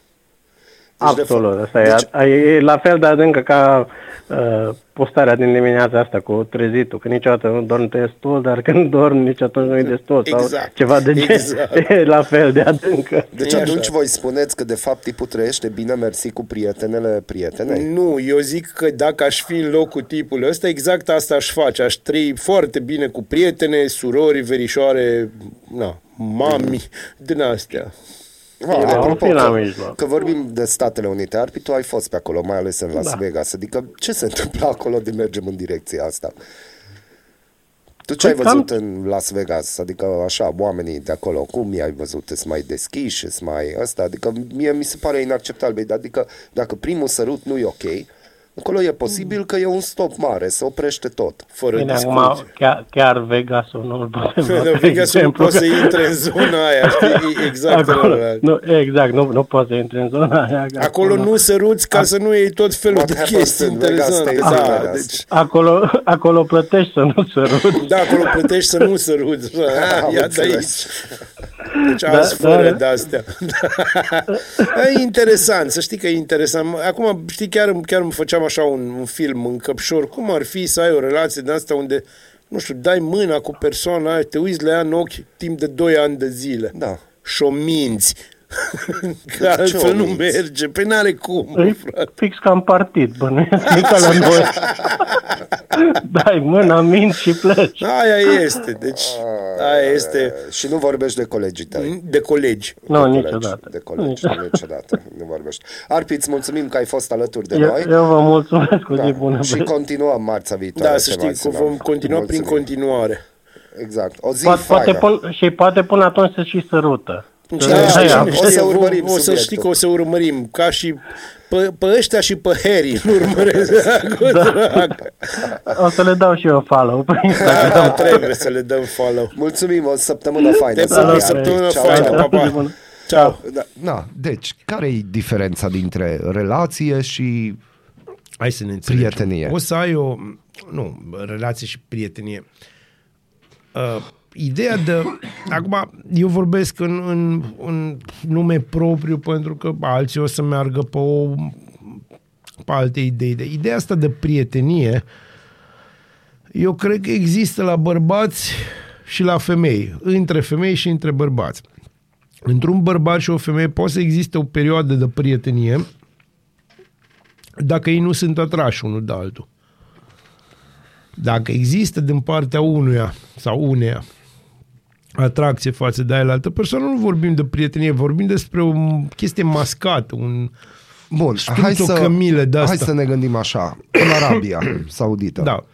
Deci, de Absolut, fapt- asta e, e la fel de adâncă ca uh, postarea din dimineața asta cu trezitul, că niciodată nu dorm destul, dar când dorm nici atunci nu e destul sau Exact, ceva de gen, exact. e la fel de adâncă. Deci E atunci așa. voi spuneți că de fapt tipul trăiește bine mersi cu prietenele prietenei? Nu, eu zic că dacă aș fi în locul tipului ăsta, exact asta aș face. Aș trăi foarte bine cu prietene, surori, verișoare, na, mami, din astea. Ah, E, apropo, o fi la că, mijloc. că vorbim de Statele Unite, Arpi, tu ai fost pe acolo, mai ales în Las Da. Vegas. Adică ce se întâmplă acolo de mergem în direcția asta? Tu ce Păi ai cam- văzut în Las Vegas? Adică așa, oamenii de acolo, cum i-ai văzut? Sunt mai deschiși, sunt mai ăsta? Adică mie mi se pare inacceptabil. Adică dacă primul sărut nu e ok, acolo e posibil că e un stop mare, se oprește tot. Fără Bine, discuții. acum chiar, chiar Vegasul nu-l putem lua Dar ca Vegas nu exemplu, poate că- să intre în zona aia, știi? Exact. Acolo, ăla. nu, exact, nu, nu poți să intri în zona aia. că Acolo nu săruți ca să nu iei tot felul What de happens chestii in Vegas interesante. stays in Da, Vegas. deci, Acolo, acolo plătești să nu săruți. da, acolo plătești să nu săruți. Ah, Am Ia de înțeles. aici. Deci Da, azi fără da. de astea. Da. E interesant, să știi că e interesant. Acum, știi, chiar, chiar îmi făceam așa un, un film în căpșor. Cum ar fi să ai o relație de asta unde, nu știu, dai mâna cu persoana aia, te uiți la ea în ochi timp de 2 ani de zile. Da. Și o minți. Că ce altfel o nu minți? merge. Păi n-are cum, mă, E frate. fix ca în partid, bănuiesc, nu ca la noi. Dai mâna, minți și pleci. Aia este. Deci, Aia este Și nu vorbești de colegii tăi. de colegi. Nu, de colegi, niciodată. De colegi, Niciodată. niciodată. Nu vorbești. Arpi, îți mulțumim că ai fost alături de Eu, noi. eu vă mulțumesc cu zi bună. și băieți. continuăm marța viitoare. Da, te să mai știi că sunăm. vom continua prin Mulțumim. continuare. Exact. O zi Poate, poate faină. pun, și poate până atunci să și sărută. Cine Da, știe, da, cine o știe, să vom- urmărim O să subiectul. știi că o să urmărim, ca și pe, pe ăștia și pe Harry, nu urmăresc. O să le dau și eu follow pe Da, Instagram. da, trebuie să le dăm follow. Mulțumim, o săptămână faină. Te să pup, fie. o săptămână Ceau, faină, ceau. pa, pa. Zi bună. Ciao. Da, na, deci, care e diferența dintre relație și Hai să ne înțelegem. Prietenie. O să ai o... Nu, relație și prietenie. Uh, ideea de... Acum, eu vorbesc în, în, în nume propriu pentru că alții o să meargă pe, o, pe alte idei. De ideea asta de prietenie, eu cred că există la bărbați și la femei, între femei și între bărbați. Într-un bărbat și o femeie poate să existe o perioadă de prietenie dacă ei nu sunt atrași unul de altul. Dacă există din partea unuia sau uneia atracție față de aia altă persoană, nu vorbim de prietenie, vorbim despre o chestie mascată, un... Bun, Știți hai o să, cămilă de hai asta. să ne gândim așa. În Arabia Saudită, Da,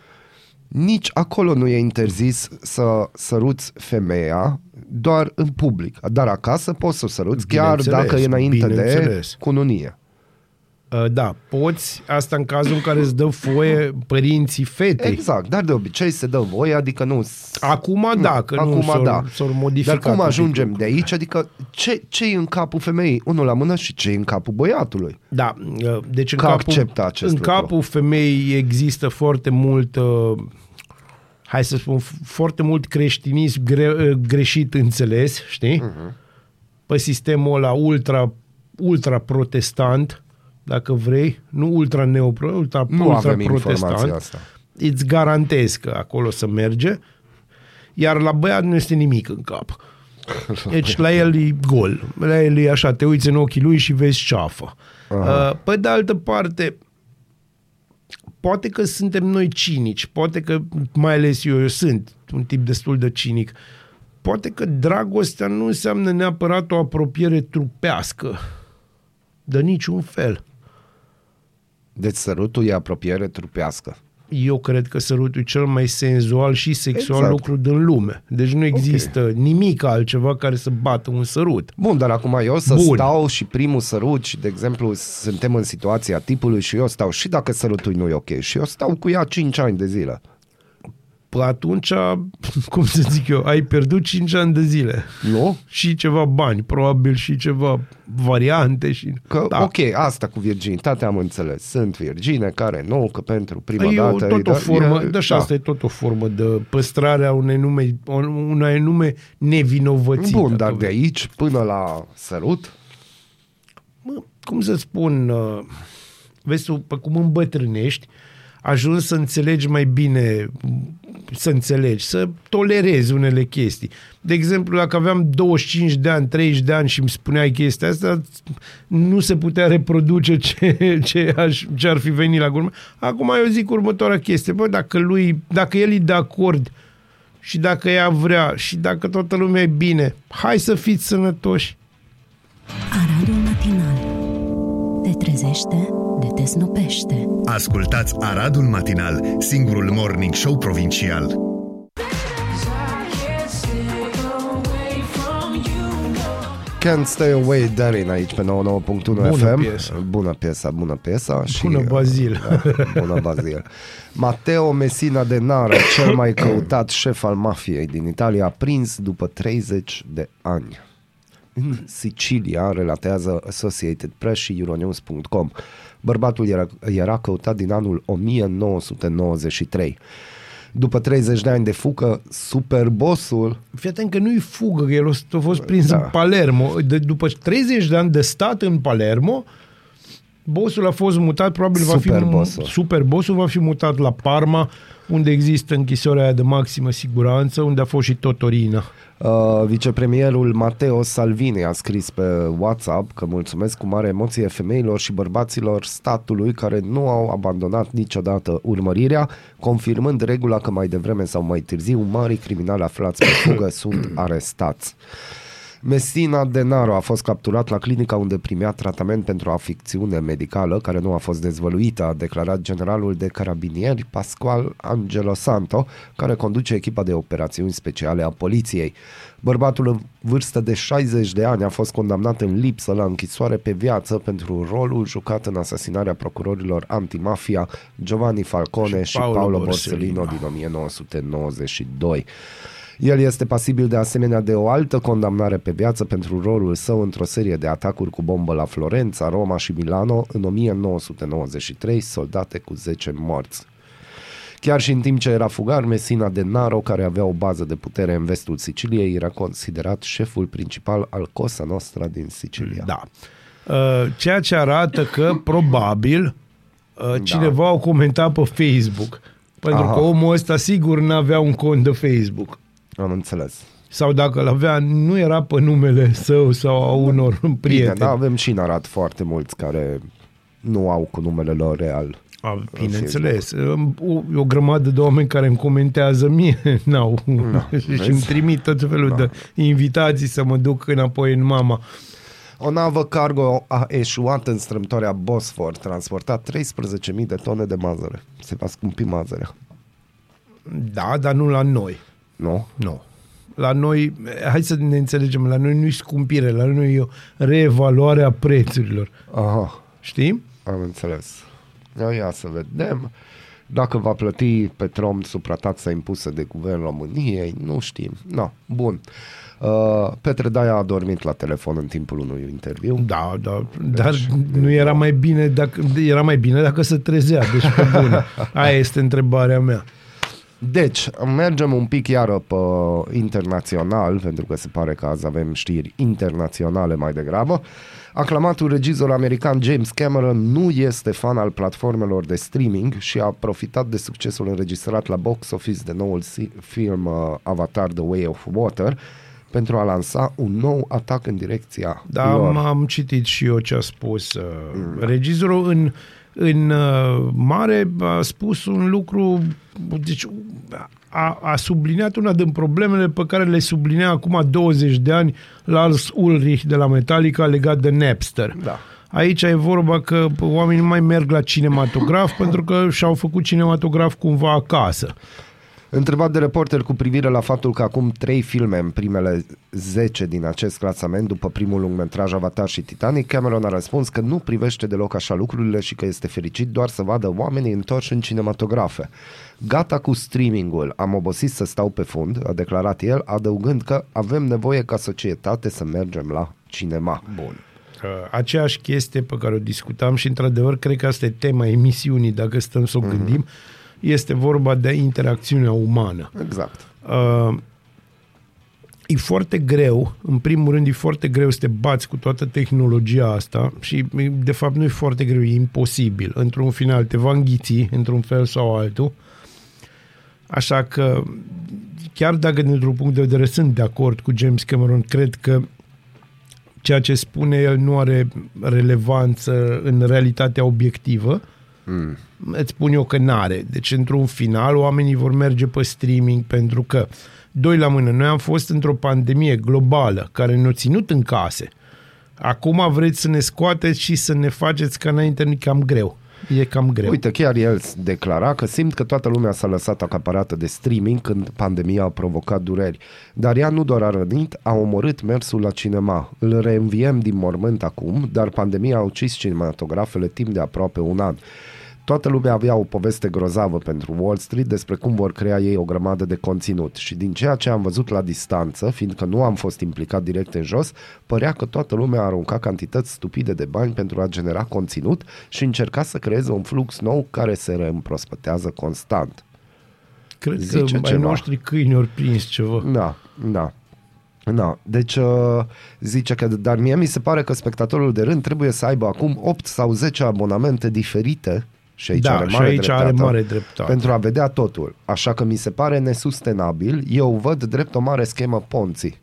nici acolo nu e interzis să săruți femeia doar în public. Dar acasă poți să o săruți chiar Bineînțeles, dacă e înainte de bineînțeles. cununie. Uh, da, poți, asta în cazul în care îți dă foie părinții fetei. Exact, dar de obicei se dă voie, adică nu... Acum da, că nu acum s-au, da. s-au modificat. Dar cum un pic ajungem de lucrurile. aici? Adică ce, ce e în capul femeii? Unul la mână și ce e în capul băiatului? Da, uh, deci în Că capul, acceptă acest în lucru. capul femeii există foarte mult, uh, hai să spun, f- foarte mult creștinism gre, uh, greșit înțeles, știi? Mhm. Uh-huh. Pe sistemul ăla ultra, ultra protestant, dacă vrei, nu ultra neopro, ultra, Nu ultra avem informația protestant. asta. Îți garantez că acolo să merge, iar la băiat nu este nimic în cap. Deci la el e gol. La el e așa, te uiți în ochii lui și vezi ceafă. Uh, Pe de altă parte, poate că suntem noi cinici, poate că, mai ales eu, eu sunt un tip destul de cinic, poate că dragostea nu înseamnă neapărat o apropiere trupească. De niciun fel. Deci sărutul e apropiere trupească. Eu cred că sărutul e cel mai senzual și sexual Exact. lucru din lume. Deci nu există okay. nimic altceva care să bată un sărut. Bun, dar acum eu să Bun. stau și primul sărut și, de exemplu, suntem în situația tipului și eu stau și dacă sărutul nu e ok și eu stau cu ea 5 ani de zile. Păi atunci, cum să zic eu, ai pierdut 5 ani de zile. Nu? Și ceva bani, probabil și ceva variante. Și... Că, da. da. ok, asta cu virginitatea am înțeles. Sunt virgine care nu, că pentru prima E o, dată... tot o da, formă, e- da, și asta e tot o formă de păstrare a unei nume, unei nume nevinovățită. Bun, dar că de aici până la sărut, mă, cum să spun, uh, vezi tu, pe cum îmbătrânești, ajungi să înțelegi mai bine, să înțelegi, să tolerezi unele chestii. De exemplu, dacă aveam 25 de ani, 30 de ani și îmi spuneai chestia asta, nu se putea reproduce ce, ce, aș, ce ar fi venit la urmă. Acum eu zic următoarea chestie, bă, dacă, lui, dacă el e de acord și dacă ea vrea și dacă toată lumea e bine, hai să fiți sănătoși. Aradul matinal Te trezește, de te snopește Ascultați Aradul Matinal, singurul morning show provincial. Can't Stay Away Darin aici pe 99.1 Bună FM. piesă. Bună piesa, bună piesa. Și, Bună Bazil. Da, bună Bazil. Matteo Messina de Nara, cel mai căutat șef al mafiei din Italia, a prins după 30 de ani. În Sicilia, relatează Associated Press și Euronews.com. Bărbatul era, era căutat din anul 1993. După 30 de ani de fugă, superbossul Fii atent că nu-i fugă, că el a fost prins Da. în Palermo. De, după 30 de ani de stat în Palermo, Bossul a fost mutat, probabil va Super fi bossul. super bossul va fi mutat la Parma, unde există închisoarea aia de maximă siguranță, unde a fost și Totorina. Uh, vicepremierul Matteo Salvini a scris pe WhatsApp că mulțumesc cu mare emoție femeilor și bărbaților statului care nu au abandonat niciodată urmărirea, confirmând regula că mai devreme sau mai târziu mari criminali aflați pe fugă sunt arestați. Messina Denaro a fost capturat la clinica unde primea tratament pentru o afecțiune medicală care nu a fost dezvăluită, a declarat generalul de carabinieri Pascual Angelo Santo, care conduce echipa de operațiuni speciale a poliției. Bărbatul în vârstă de 60 de ani a fost condamnat în lipsă la închisoare pe viață pentru rolul jucat în asasinarea procurorilor antimafia Giovanni Falcone și, Și Paolo, Paolo Borsellino Borsellino. din 1992. El este pasibil de asemenea de o altă condamnare pe viață pentru rolul său într-o serie de atacuri cu bombă la Florența, Roma și Milano în 1993, soldate cu 10 morți. Chiar și în timp ce era fugar, Messina Denaro, care avea o bază de putere în vestul Siciliei, era considerat șeful principal al Cosa Nostra din Sicilia. Da. Uh, ceea ce arată că probabil uh, cineva a comentat pe Facebook. Pentru Aha. că omul ăsta sigur n-avea un cont de Facebook. Am înțeles. Sau dacă l-avea, nu era pe numele său sau a unor Bine, prieteni. da, avem și în Arad foarte mulți care nu au cu numele lor real. A, bineînțeles. O, o grămadă de oameni care îmi comentează mie n-au și vezi? îmi trimit tot felul de invitații să mă duc înapoi în mama. O navă cargo a eșuat în strâmtoarea Bosfor, transportat 13.000 de tone de mazăre. Se va scumpi mazărea. Da, dar nu la noi. Nu? Nu. La noi, hai să ne înțelegem, la noi nu-i scumpire, la noi e o reevaluare a prețurilor. Aha, Știi? am înțeles. Ia, ia să vedem. Dacă va plăti Petrom suprataxa impusă de Guvernul României, nu știm. No, bun. Uh, Petre Daia a dormit la telefon în timpul unui interviu. Da, da, dar nu era mai bine dacă era mai bine dacă se trezea, deci pe bune. Aia este întrebarea mea. Deci, mergem un pic iară pe internațional, pentru că se pare că azi avem știri internaționale mai degrabă. Aclamatul regizor american James Cameron nu este fan al platformelor de streaming și a profitat de succesul înregistrat la box office de noul si- film uh, Avatar The Way of Water pentru a lansa un nou atac în direcția Da, lor. am, am citit și eu ce a spus. Uh, regizorul în, în uh, mare a spus un lucru, deci a, a subliniat una din problemele pe care le sublinea acum 20 de ani Lars Ulrich de la Metallica legat de Napster. Da. Aici e vorba că oamenii nu mai merg la cinematograf pentru că și-au făcut cinematograf cumva acasă. Întrebat de reporter cu privire la faptul că acum trei filme în primele 10 din acest clasament, după primul lungmetraj Avatar și Titanic, Cameron a răspuns că nu privește deloc așa lucrurile și că este fericit doar să vadă oamenii întorși în cinematografe. Gata cu streamingul, am obosit să stau pe fund, a declarat el, adăugând că avem nevoie ca societate să mergem la cinema. Bun. Uh, aceeași chestie pe care o discutam și într-adevăr cred că asta e tema emisiunii dacă stăm să o gândim, este vorba de interacțiunea umană. Exact. Uh, e foarte greu, în primul rând e foarte greu să te bați cu toată tehnologia asta și de fapt nu e foarte greu, e imposibil. Într-un final te va înghiți într-un fel sau altul. Așa că chiar dacă dintr-un punct de vedere sunt de acord cu James Cameron, cred că ceea ce spune el nu are relevanță în realitatea obiectivă. Mm. Îți spun eu că n-are. Deci, într-un final, oamenii vor merge pe streaming pentru că, doi la mână, noi am fost într-o pandemie globală care ne-a ținut în case. Acum vreți să ne scoateți și să ne faceți ca înainte, nu cam greu. E cam greu. Uite, chiar el declara că simt că toată lumea s-a lăsat acaparată de streaming când pandemia a provocat dureri. Dar ea nu doar a rănit, a omorât mersul la cinema. Îl reînviem din mormânt acum, dar pandemia a ucis cinematografele timp de aproape un an. Toată lumea avea o poveste grozavă pentru Wall Street despre cum vor crea ei o grămadă de conținut și din ceea ce am văzut la distanță, fiindcă nu am fost implicat direct în jos, părea că toată lumea arunca cantități stupide de bani pentru a genera conținut și încerca să creeze un flux nou care se reîmprospătează constant. Cred zice că ai ceva. noștri câini ori prins ceva. Da, da. Da, deci uh, zice că, dar mie mi se pare că spectatorul de rând trebuie să aibă acum 8 sau 10 abonamente diferite și aici, Da, are, și mare aici are dreptate, mare dreptate. Pentru a vedea totul. Așa că mi se pare nesustenabil. Eu văd drept o mare schemă Ponzi.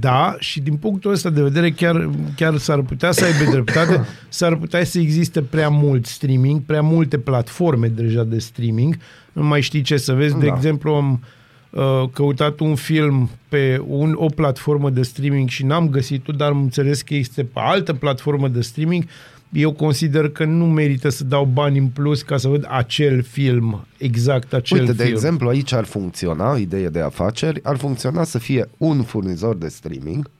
Da, și din punctul ăsta de vedere chiar, chiar s-ar putea să aibă dreptate, s-ar putea să existe prea mult streaming, prea multe platforme deja de streaming. Nu mai știi ce să vezi. De Da. exemplu, am uh, căutat un film pe un, o platformă de streaming și n-am găsit-o, dar am înțeles că este pe altă platformă de streaming. Eu consider că nu merită să dau bani în plus ca să văd acel film, exact acel Uite, film. de exemplu, aici ar funcționa, idee de afaceri, ar funcționa să fie un furnizor de streaming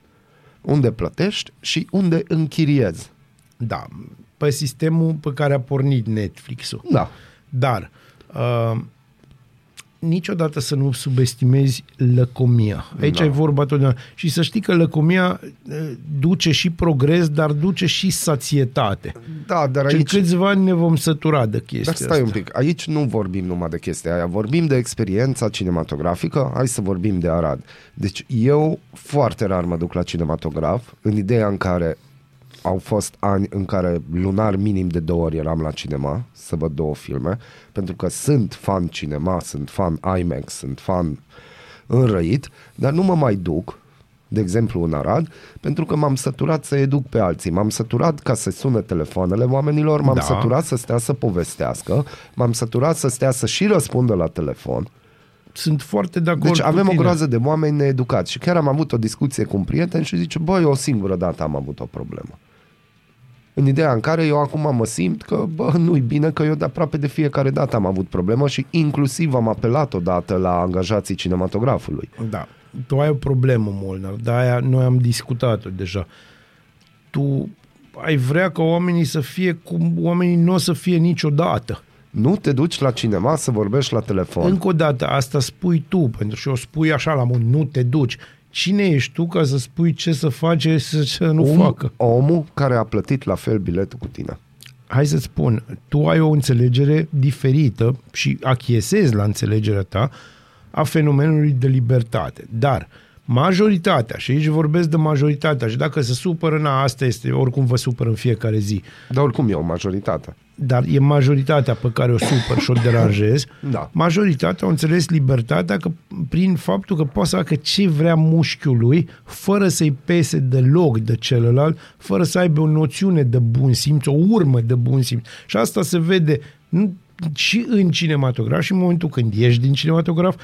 unde plătești și unde închiriezi. Da, pe sistemul pe care a pornit Netflix-ul. Da. Dar uh, niciodată să nu subestimezi lăcomia. Aici Da. e vorba totdeauna. Și să știi că lăcomia uh, duce și progres, dar duce și sațietate. Da, dar Și în aici... câțiva ani ne vom sătura de chestia Dar stai asta. un pic, aici nu vorbim numai de chestia aia, vorbim de experiența cinematografică, hai să vorbim de Arad. Deci eu foarte rar mă duc la cinematograf, în ideea în care au fost ani în care lunar minim de două ori eram la cinema să văd două filme, pentru că sunt fan cinema, sunt fan IMAX, sunt fan înrăit, dar nu mă mai duc, de exemplu în Arad, pentru că m-am săturat să educ pe alții, m-am săturat ca să sună telefoanele oamenilor, m-am Da. săturat să stea să povestească, m-am săturat să stea să și răspundă la telefon. Sunt foarte de acord Deci cu avem o tine. groază de oameni needucați și chiar am avut o discuție cu un prieten și zice, băi, o singură dată am avut o problemă. În ideea în care eu acum mă simt că, bă, nu-i bine că eu de aproape de fiecare dată am avut problemă și inclusiv am apelat odată la angajații cinematografului. Da. Tu ai o problemă, Molnar, de aia noi am discutat-o deja. Tu ai vrea ca oamenii să fie cum oamenii nu o să fie niciodată. Nu te duci la cinema să vorbești la telefon. Încă o dată, asta spui tu, pentru că o spui așa la mod, nu te duci. Cine ești tu ca să spui ce să face și ce să nu Om, facă? omul care a plătit la fel biletul cu tine. Hai să spun, tu ai o înțelegere diferită și achiesezi la înțelegerea ta a fenomenului de libertate. Dar majoritatea, și aici vorbesc de majoritatea, și dacă se supără, na, asta este, oricum vă supără în fiecare zi, Dar oricum e o majoritate. dar e majoritatea pe care o supăr și o deranjez. Da. Majoritatea au înțeles libertatea că, prin faptul că poate să facă ce vrea mușchiul lui, fără să-i pese deloc de celălalt, fără să aibă o noțiune de bun simț, o urmă de bun simț. Și asta se vede nu, și în cinematograf și în momentul când ieși din cinematograf,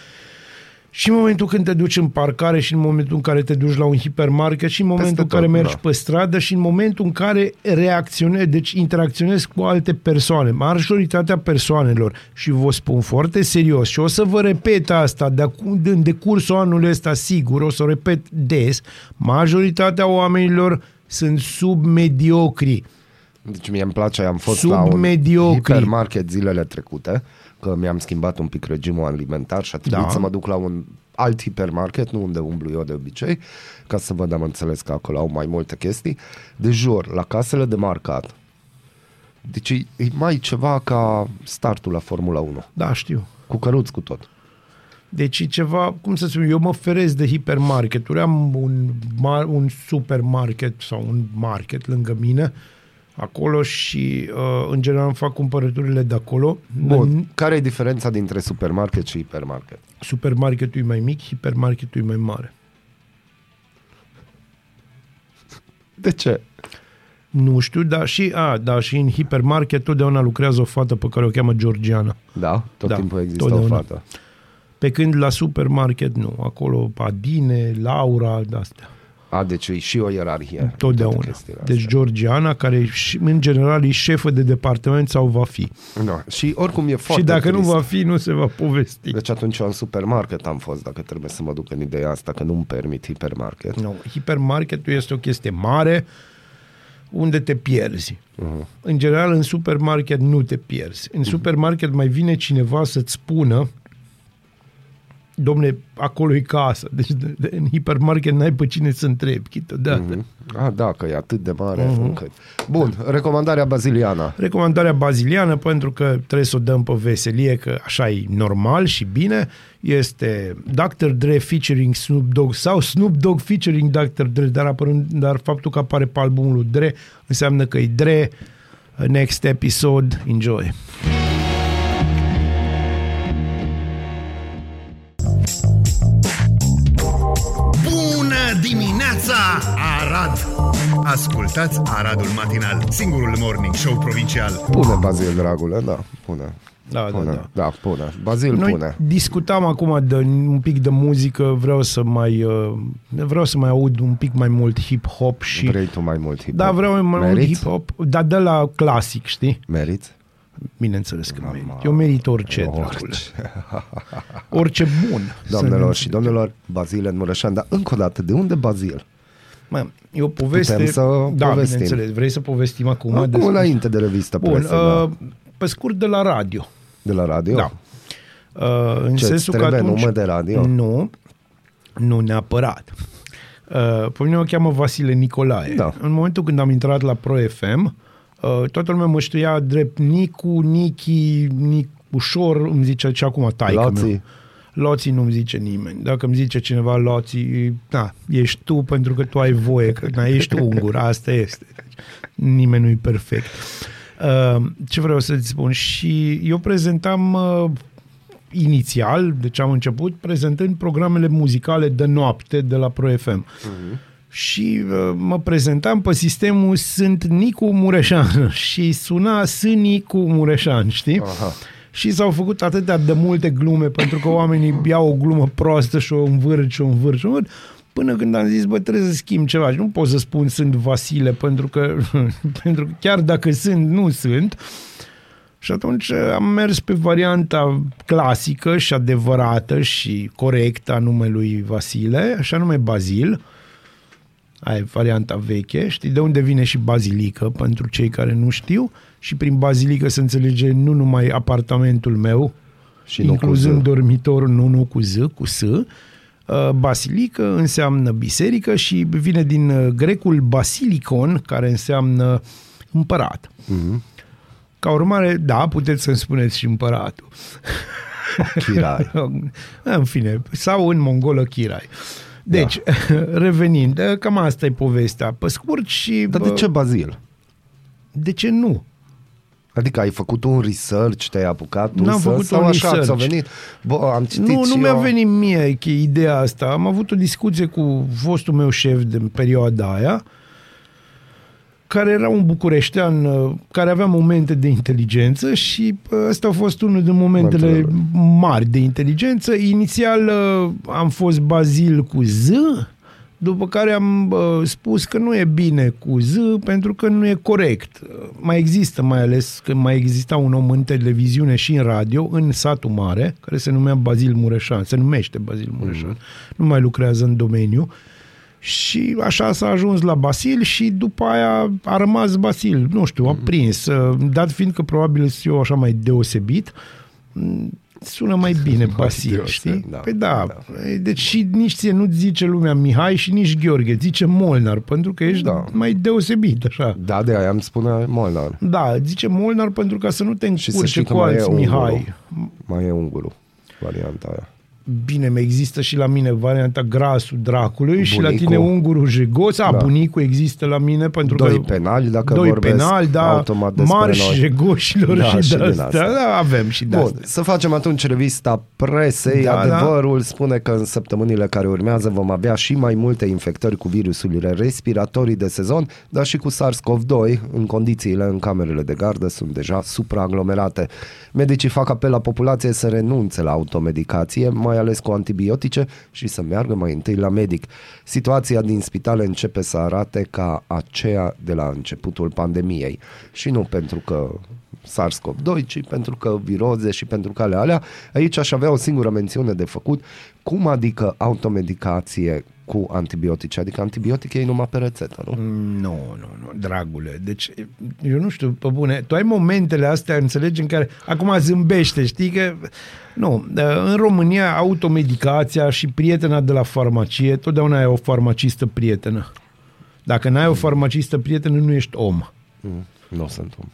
și în momentul când te duci în parcare și în momentul în care te duci la un hipermarket și în momentul în tot, care mergi da. pe stradă și în momentul în care reacționezi, deci interacționezi cu alte persoane, majoritatea persoanelor și vă spun foarte serios și o să vă repet asta de acum, în decursul anului ăsta sigur, o să o repet des, majoritatea oamenilor sunt submediocri. Deci mie îmi place, am fost Sub la un mediocri. hipermarket zilele trecute, că mi-am schimbat un pic regimul alimentar și a trebuit Da. să mă duc la un alt hipermarket, nu unde umblu eu de obicei, ca să văd, am înțeles că acolo au mai multe chestii. De jur, la casele de marcat, deci e, e mai ceva ca startul la Formula 1, Da, știu. cu căruți cu tot. Deci e ceva, cum să spun, eu mă feresc de hipermarketuri, am un, mar, un supermarket sau un market lângă mine, acolo și uh, în general îmi fac cumpărăturile de acolo. Bun, care e diferența dintre supermarket și hipermarket? Supermarketul e mai mic, hipermarketul e mai mare. De ce? Nu știu, dar și, a, da, și în hipermarket totdeauna lucrează o fată pe care o cheamă Georgiana. Da? Tot Da, timpul există totdeauna. o fată. Pe când la supermarket nu. Acolo Adine, Laura, de-astea. A, deci e și o ierarhie. în Totdeauna. toate chestiile Deci astea. Georgiana, care e și- în general e șefă de departament sau va fi. No. Și oricum e foarte și dacă trist. nu va fi, nu se va povesti. Deci atunci eu în supermarket am fost, dacă trebuie să mă duc în ideea asta, că nu-mi permit hipermarket. No, hipermarketul este o chestie mare unde te pierzi. Uh-huh. În general, în supermarket nu te pierzi. În supermarket mai vine cineva să-ți spună domne, acolo e casa. Deci de, de, în hipermarket n-ai pe cine să întrebi, câteodată. Mm-hmm. Ah, da, că e atât de mare mm-hmm. încât. Bun, recomandarea baziliana. Recomandarea baziliană, pentru că trebuie să o dăm pe veselie, că așa e normal și bine, este Dr. Dre featuring Snoop Dogg sau Snoop Dogg featuring Dr. Dre, dar, apărând, dar faptul că apare pe albumul lui Dre înseamnă că e Dre. Next episode, enjoy! Dimineața, Arad! Ascultați Aradul Matinal, singurul morning show provincial. Pune Bazil, dragule, da, pune. Da, da, Pune, da. da, pune. Bazil Noi pune. discutam acum de un pic de muzică, vreau să mai uh, vreau să mai aud un pic mai mult hip-hop și Vrei tu mai mult hip Da, vreau mai mult Meriți? hip-hop, dar de la clasic, știi? Meriți? Bineînțeles că merit. Eu merit orice, dragule. Orice. Orice bun. Doamnelor Să și ne domnilor, Bazil în Mureșan, dar încă o dată, de unde Bazil? Mă, e o poveste... Putem să da, povestim. bineînțeles. Vrei să povestim acum? Acum despre- înainte de revistă Bun, presă, uh, da. pe scurt de la radio. de la radio? Da. Uh, în Ce, sensul îți că trebuie atunci... nume de radio? Nu, nu neapărat. Uh, pe mine mă cheamă Vasile Nicolae. Da. În momentul când am intrat la Pro FM, uh, toată lumea mă știa drept Nicu, Nichi, Nic, ușor, îmi zice ce acum taică Loții. meu. Loții nu-mi zice nimeni. Dacă îmi zice cineva Loții, da, ești tu pentru că tu ai voie, că na, ești ungur, asta este. Nimeni nu-i perfect. Uh, ce vreau să-ți spun? Și eu prezentam uh, inițial, deci am început prezentând programele muzicale de noapte de la Pro FM. Și uh, mă prezentam pe sistemul Sunt Nicu Mureșan și suna Sunt Nicu Mureșan, știi? Aha. Și s-au făcut atâtea de multe glume pentru că oamenii iau o glumă proastă și o învârt și o învârt și o învârt până când am zis, bă, trebuie să schimb ceva și nu pot să spun sunt Vasile pentru că, pentru că chiar dacă sunt, nu sunt. Și atunci am mers pe varianta clasică și adevărată și corectă a numelui Vasile, așa nume Bazil. Aia e varianta veche. Știi de unde vine și bazilică, pentru cei care nu știu. Și prin bazilică se înțelege nu numai apartamentul meu, Și nu cu incluzând Z. dormitorul, nu, nu cu Z, cu S. Uh, Basilică înseamnă biserică și vine din uh, grecul basilicon, care înseamnă împărat. Mhm. Ca urmare, da, puteți să-mi spuneți și împăratul. Chirai. în fine, sau în mongolă Chirai. Deci, revenind, uh, cam asta e povestea. Pe scurt și... Dar de bă, ce Bazil? De ce nu? Adică ai făcut un research, te-ai apucat tu N-am să, făcut sau un așa research. ți-a venit? Bă, am citit Nu, și nu mi-a eu. venit mie că ideea asta. Am avut o discuție cu fostul meu șef din perioada aia, care era un bucureștean uh, care avea momente de inteligență și uh, ăsta a fost unul din momentele Momentele. mari de inteligență. Inițial uh, am fost Bazil cu Z, după care am uh, spus că nu e bine cu Z pentru că nu e corect. Uh, Mai există, mai ales că mai exista un om în televiziune și în radio, în satul mare, care se numea Bazil Mureșan, se numește Bazil Mureșan, nu mai lucrează în domeniu. Și așa s-a ajuns la Basil și după aia a rămas Basil. Nu știu, a prins. Uh, Dat fiind că probabil sunt eu așa mai deosebit, m, sună mai bine Basil, deosebit, știi? da, Păi da, da. deci și nici ție nu zice lumea Mihai și nici Gheorghe, zice Molnar, pentru că ești Da. mai deosebit, așa. Da, de aia îmi spune Molnar. Da, zice Molnar pentru ca să nu te Și să încurce știi că cu mai e alți ungurul. Mihai. Mai e ungurul, varianta aia. Bine, mai există și la mine varianta grasul dracului și la Bunicul. tine ungurul jegos. A, Da. bunicul există la mine pentru Doi că... penali, dacă doi vorbesc penali, da, automat despre marși noi. jegoșilor Da, și, și de din astea. astea. Da, avem și de Bun, astea. să facem atunci revista presei. Da, Adevărul spune că în săptămânile care urmează vom avea și mai multe infectări cu virusurile respiratorii de sezon, dar și cu SARS-CoV-2 în condițiile în camerele de gardă sunt deja supraaglomerate. Medicii fac apel la populație să renunțe la automedicație, mai ales cu antibiotice și să meargă mai întâi la medic. Situația din spitale începe să arate ca aceea de la începutul pandemiei și nu pentru că SARS-CoV-2, ci pentru că viroze și pentru că ale alea. Aici aș avea o singură mențiune de făcut. Cum adică automedicație cu antibiotice? Adică antibiotic e numai pe rețetă, nu? Nu, nu, nu, dragule. Deci, eu nu știu, pe bune, tu ai momentele astea, înțelegi, în care acum zâmbește, știi că... Nu, în România automedicația și prietena de la farmacie, totdeauna ai o farmacistă prietenă. Dacă n-ai o farmacistă prietenă, nu ești om. Mm, nu sunt om.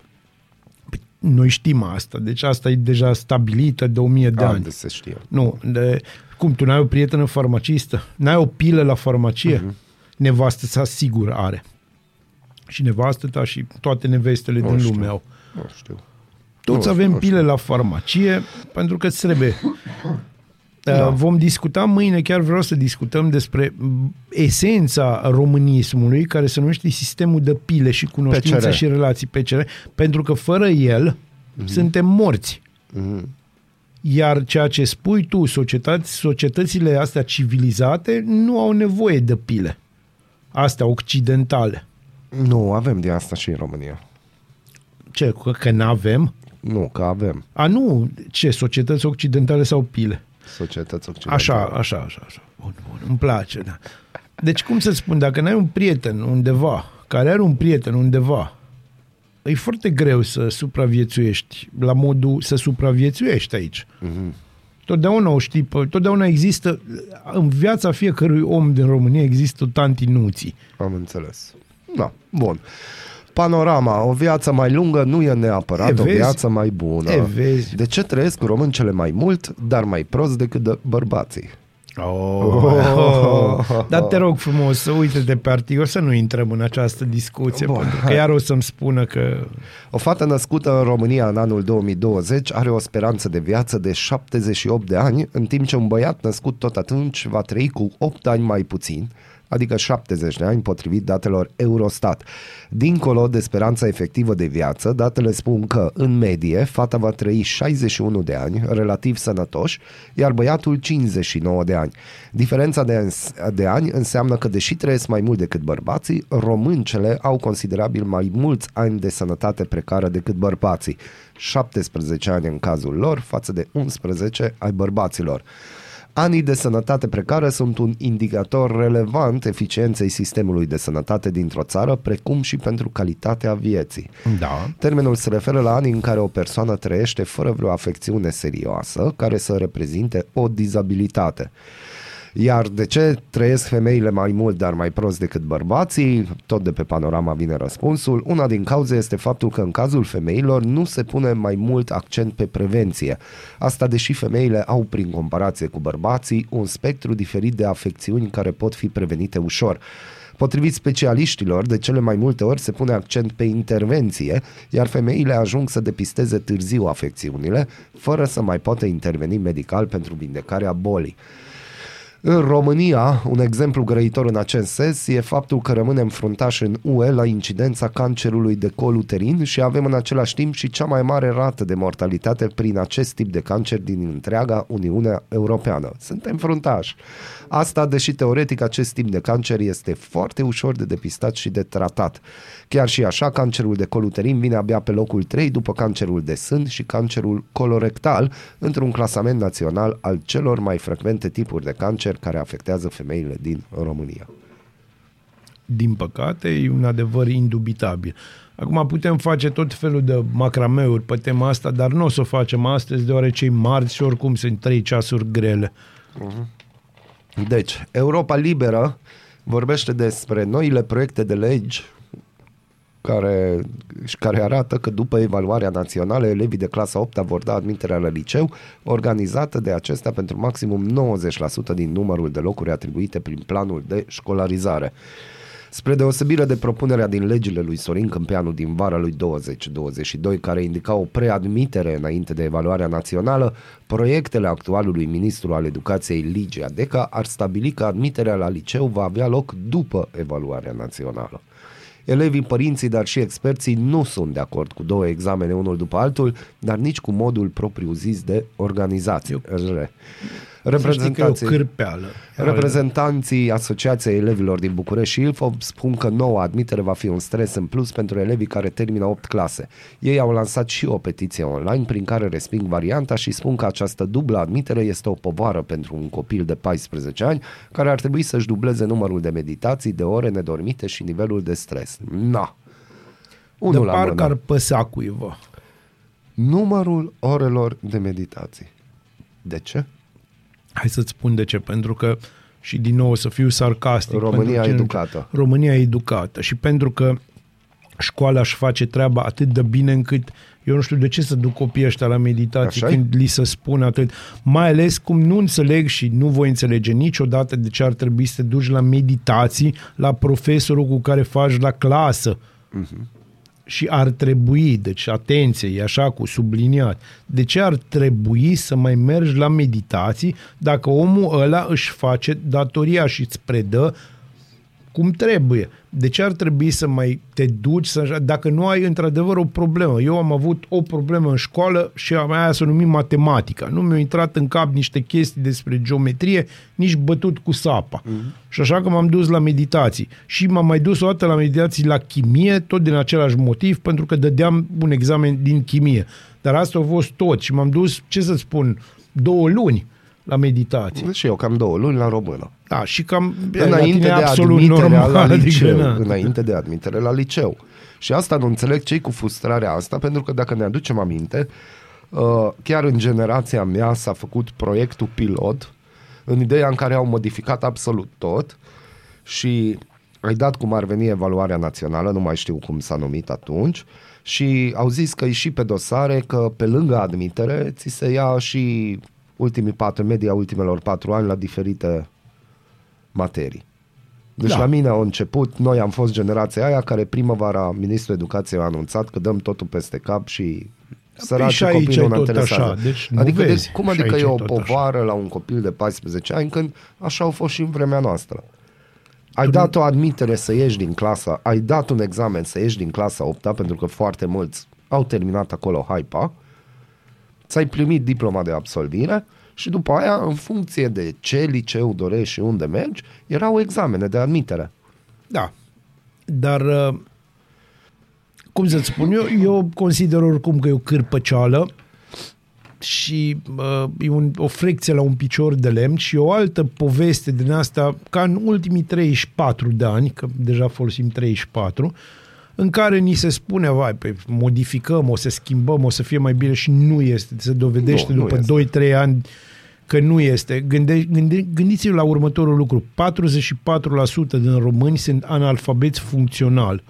Noi știm asta, deci asta e deja stabilită de o mie de A, ani. de se știe. Nu, de, cum, tu n-ai o prietenă farmacistă? N-ai o pilă la farmacie? Mhm. Nevastă sa sigur are. Și nevastă ta și toate nevestele Nu din știu. lume au. Nu știu. Toți Nu avem știu, nu pile la farmacie pentru că îți trebuie. Da. Da. Vom discuta mâine, chiar vreau să discutăm despre m, esența românismului, care se numește sistemul de pile și cunoștință PCR. și relații PCR, pentru că fără el mm-hmm. suntem morți. Mhm. Iar ceea ce spui tu, societăți, societățile astea civilizate nu au nevoie de pile. Astea occidentale. Nu, avem de asta și în România. Ce, că, că n-avem? Nu, că avem A, nu, ce, societăți occidentale sau pile? societăți occidentale. Așa, așa, așa, așa. Bun, bun, îmi place, da. Deci, cum să spun, dacă n-ai un prieten undeva, care are un prieten undeva, e foarte greu să supraviețuiești, la modul să supraviețuiești aici. Mhm. Totdeauna o știi, pe- totdeauna există, în viața fiecărui om din România există tanti nuții. Am înțeles. Da, bun. Panorama, o viață mai lungă nu e neapărat E, o vezi? viață mai bună. E, vezi? De ce trăiesc româncele mai mult, dar mai prost decât de bărbații? Oh. Dar te rog frumos să uite-te pe articol, să nu intrăm în această discuție, Bun, pentru că hai. iar o să-mi spună că O fată născută în România în anul 2020 are o speranță de viață de 78 de ani, în timp ce un băiat născut tot atunci va trăi cu 8 ani mai puțin, adică 70 de ani potrivit datelor Eurostat. Dincolo de speranța efectivă de viață, datele spun că, în medie, fata va trăi 61 de ani, relativ sănătoși, iar băiatul 59 de ani. Diferența de, ans- de ani înseamnă că, deși trăiesc mai mult decât bărbații, româncele au considerabil mai mulți ani de sănătate precară decât bărbații, 17 ani în cazul lor față de 11 ai bărbaților. Anii de sănătate precară sunt un indicator relevant eficienței sistemului de sănătate dintr-o țară, precum și pentru calitatea vieții. da, Termenul se referă la anii în care o persoană trăiește fără vreo afecțiune serioasă care să reprezinte o dizabilitate. Iar de ce trăiesc femeile mai mult, dar mai prost decât bărbații? Tot de pe panorama vine răspunsul. Una din cauze este faptul că în cazul femeilor nu se pune mai mult accent pe prevenție. Asta deși femeile au, prin comparație cu bărbații, un spectru diferit de afecțiuni care pot fi prevenite ușor. Potrivit specialiștilor, de cele mai multe ori se pune accent pe intervenție, iar femeile ajung să depisteze târziu afecțiunile, fără să mai poată interveni medical pentru vindecarea bolii. În România, un exemplu grăitor în acest sens e faptul că rămânem fruntași în UE la incidența cancerului de col uterin și avem în același timp și cea mai mare rată de mortalitate prin acest tip de cancer din întreaga Uniune Europeană. Suntem fruntași. Asta, deși teoretic acest tip de cancer este foarte ușor de depistat și de tratat. Chiar și așa, cancerul de col uterin vine abia pe locul 3 după cancerul de sân și cancerul colorectal, într-un clasament național al celor mai frecvente tipuri de cancer care afectează femeile din România. din păcate, e un adevăr indubitabil. Acum putem face tot felul de macrameuri pe tema asta, dar nu o să o facem astăzi, deoarece e marți și oricum sunt trei ceasuri grele. Deci, Europa Liberă vorbește despre noile proiecte de legi care, și care arată că după evaluarea națională, elevii de clasa 8 vor da admiterea la liceu, organizată de acestea pentru maximum 90% din numărul de locuri atribuite prin planul de școlarizare. Spre deosebire de propunerea din legile lui Sorin Câmpeanu din vara lui 2022, care indica o preadmitere înainte de evaluarea națională, proiectele actualului ministru al educației Ligia Deca ar stabili că admiterea la liceu va avea loc după evaluarea națională. Elevii, părinții, dar și experții nu sunt de acord cu două examene unul după altul, dar nici cu modul propriu zis de organizație. Să știi că e o Reprezentanții- cârpeală. Reprezentanții Asociației Elevilor din București și Ilfov spun că noua admitere va fi un stres în plus pentru elevii care termină 8 clase. Ei au lansat și o petiție online prin care resping varianta și spun că această dublă admitere este o povară pentru un copil de 14 ani care ar trebui să-și dubleze numărul de meditații, de ore nedormite și nivelul de stres. Na! De Unul la parcă mână. ar păsa cuiva. Numărul orelor de meditații. De ce? Hai să-ți spun de ce. Pentru că, și din nou o să fiu sarcastic. România pentru că- educată. România e educată. Și pentru că școala își face treaba atât de bine încât eu nu știu de ce să duc copiii ăștia la meditații Așa-i? când li se spune atât. Mai ales cum nu înțeleg și nu voi înțelege niciodată de ce ar trebui să te duci la meditații la profesorul cu care faci la clasă. Și ar trebui, deci atenție, e așa cu subliniat, de ce ar trebui să mai mergi la meditații dacă omul ăla își face datoria și îți predă cum trebuie. De ce ar trebui să mai te duci să, dacă nu ai într-adevăr o problemă? Eu am avut o problemă în școală și aia se numit matematica. Nu mi-au intrat în cap niște chestii despre geometrie, nici bătut cu sapa. Mm-hmm. Și așa că m-am dus la meditații. Și m-am mai dus o dată la meditații la chimie, tot din același motiv, pentru că dădeam un examen din chimie. Dar asta a fost tot și m-am dus, ce să spun, două luni la meditații. Și eu cam două luni la română. Da, și cam înainte la tine de e absolut admiterea normal, la liceu, adică, na. înainte de admitere la liceu. Și asta nu înțeleg ce cu frustrarea asta, pentru că dacă ne aducem aminte, uh, chiar în generația mea s-a făcut proiectul pilot, în ideea în care au modificat absolut tot și ai dat cum ar veni evaluarea națională, nu mai știu cum s-a numit atunci, și au zis că e și pe dosare că pe lângă admitere ți se ia și ultimii patru, media ultimelor patru ani la diferite materii. Deci Da. da. la mine au început, noi am fost generația aia care primăvara ministrul educației a anunțat că dăm totul peste cap și săraci și aici copii e nu ne tot interesează. așa, deci nu adică vezi. de, cum Și adică aici e e o tot așa. povară la un copil de 14 ani când așa au fost și în vremea noastră. Ai dat o admitere să ieși din clasa, ai dat un examen să ieși din clasa 8 pentru că foarte mulți au terminat acolo hypa, ți-ai primit diploma de absolvire și după aia, în funcție de ce liceu dorești și unde mergi, erau examene de admitere. Da. Dar, uh, cum să-ți spun eu, eu consider oricum că e o cârpăceală și uh, e un, o frecție la un picior de lemn și o altă poveste din asta, ca în ultimii 34 de ani, că deja folosim 34, în care ni se spune, vai, pe, modificăm, o să schimbăm, o să fie mai bine și nu este. Se dovedește Nu, nu după este. 2-3 ani că nu este. Gânde, gânde, gândiți-vă la următorul lucru. 44% din români sunt analfabeți funcțional.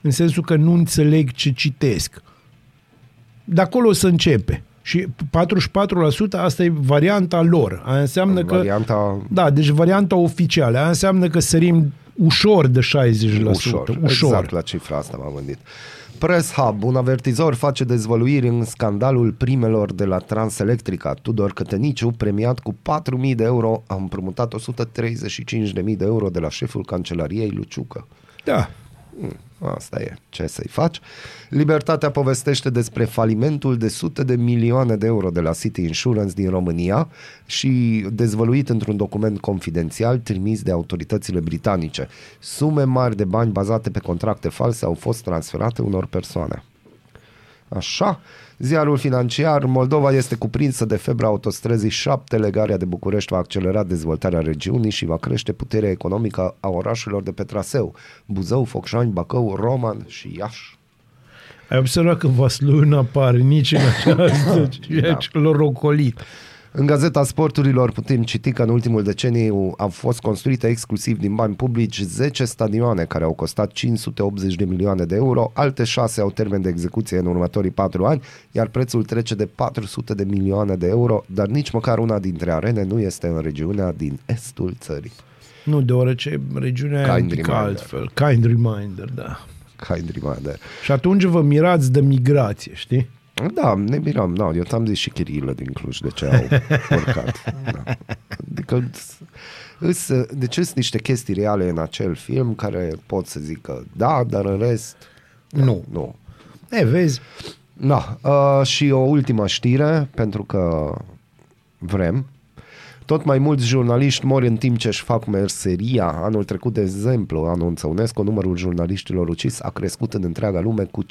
În sensul că nu înțeleg ce citesc. De acolo să începe. Și 44% asta e varianta lor. Aia înseamnă că... Varianta Da, deci varianta oficială. Aia înseamnă că sărim ușor de 60%. ușor. ușor. Exact la cifra asta m-am gândit. Press Hub, un avertizor, face dezvăluiri în scandalul primelor de la Transelectrica. Tudor Cătăniciu, premiat cu 4.000 de euro, a împrumutat 135.000 de euro de la șeful cancelariei Luciucă. Da. Asta e, ce să-i faci. Libertatea povestește despre falimentul de sute de milioane de euro de la City Insurance din România și dezvăluit într-un document confidențial trimis de autoritățile britanice. Sume mari de bani bazate pe contracte false au fost transferate unor persoane. Așa, ziarul financiar, Moldova este cuprinsă de febra autostrăzii 7, legarea de București va accelera dezvoltarea regiunii și va crește puterea economică a orașelor de pe traseu, Buzău, Focșani, Bacău, Roman și Iași. Ai observat că Vaslui nu apare nici în această, ceea ce l-a rocolit. În Gazeta Sporturilor putem citi că în ultimul deceniu au fost construite exclusiv din bani publici 10 stadioane care au costat 580 de milioane de euro, alte 6 au termen de execuție în următorii 4 ani, iar prețul trece de 400 de milioane de euro, dar nici măcar una dintre arene nu este în regiunea din estul țării. Nu, deoarece regiunea e un Kind pic reminder. altfel. Kind reminder, da. Kind reminder. Și atunci vă mirați de migrație, știi? Da, ne mirăm. Da, eu ți-am zis și chirilă din Cluj de ce au urcat. Da. Adică, îs, deci sunt niște chestii reale în acel film care pot să zică da, dar în rest Nu. nu. E, vezi, Da, uh, și o ultimă știre, pentru că vrem. Tot mai mulți jurnaliști mor în timp ce își fac meseria. Anul trecut, de exemplu, anunță UNESCO, numărul jurnaliștilor ucis a crescut în întreaga lume cu 50%.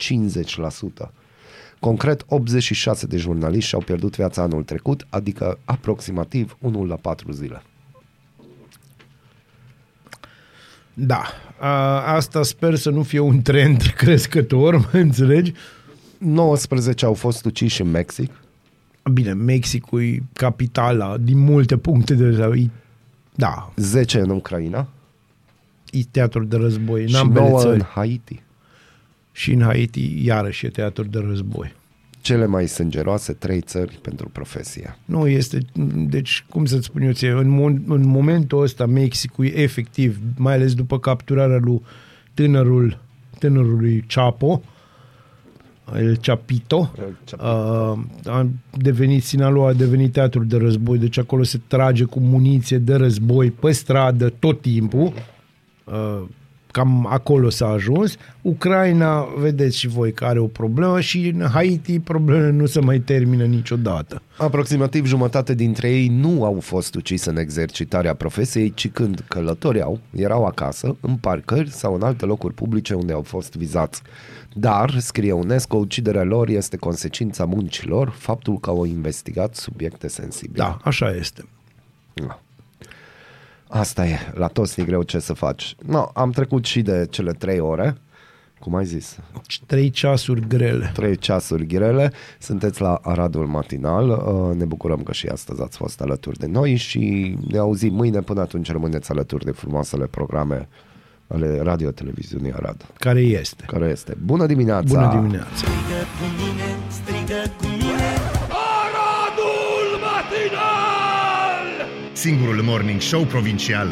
Concret, 86 de jurnaliști și-au pierdut viața anul trecut, adică aproximativ 1 la 4 zile. Da, a, asta sper să nu fie un trend crescător, mă înțelegi? 19 au fost uciși în Mexic, Bine, Mexicul e capitala din multe puncte de vedere. Da, 10 în Ucraina e teatru de război în și ambele 9 țări. în Haiti. Și în Haiti, iarăși, e teatru de război. Cele mai sângeroase trei țări pentru profesie. Nu este, deci, cum să-ți spun eu ție, în, mo- în momentul ăsta Mexicul e efectiv, mai ales după capturarea lui tânărul, tânărului Chapo, El Chapito, El Chapito. uh, a devenit, Sinaloa a devenit teatru de război, deci acolo se trage cu muniție de război pe stradă tot timpul, uh, cam acolo s-a ajuns. Ucraina, vedeți și voi că are o problemă și în Haiti problemele nu se mai termină niciodată. Aproximativ jumătate dintre ei nu au fost ucise în exercitarea profesiei, ci când călătoreau, erau acasă, în parcări sau în alte locuri publice unde au fost vizați. Dar, scrie UNESCO, uciderea lor este consecința muncilor, faptul că au investigat subiecte sensibile. Da, așa este. Da. Asta e, la toți e greu ce să faci. No, am trecut și de cele trei ore, cum ai zis, Trei ceasuri grele. trei ceasuri grele. Sunteți la Aradul Matinal. Uh, Ne bucurăm că și astăzi ați fost alături de noi și ne auzim mâine. Până atunci rămâneți alături de frumoasele programe ale Radio Televiziunii Arad. Care este? Care este? Bună dimineața! Bună dimineața! Strigă cu mine, strigă cu mine singurul morning show provincial.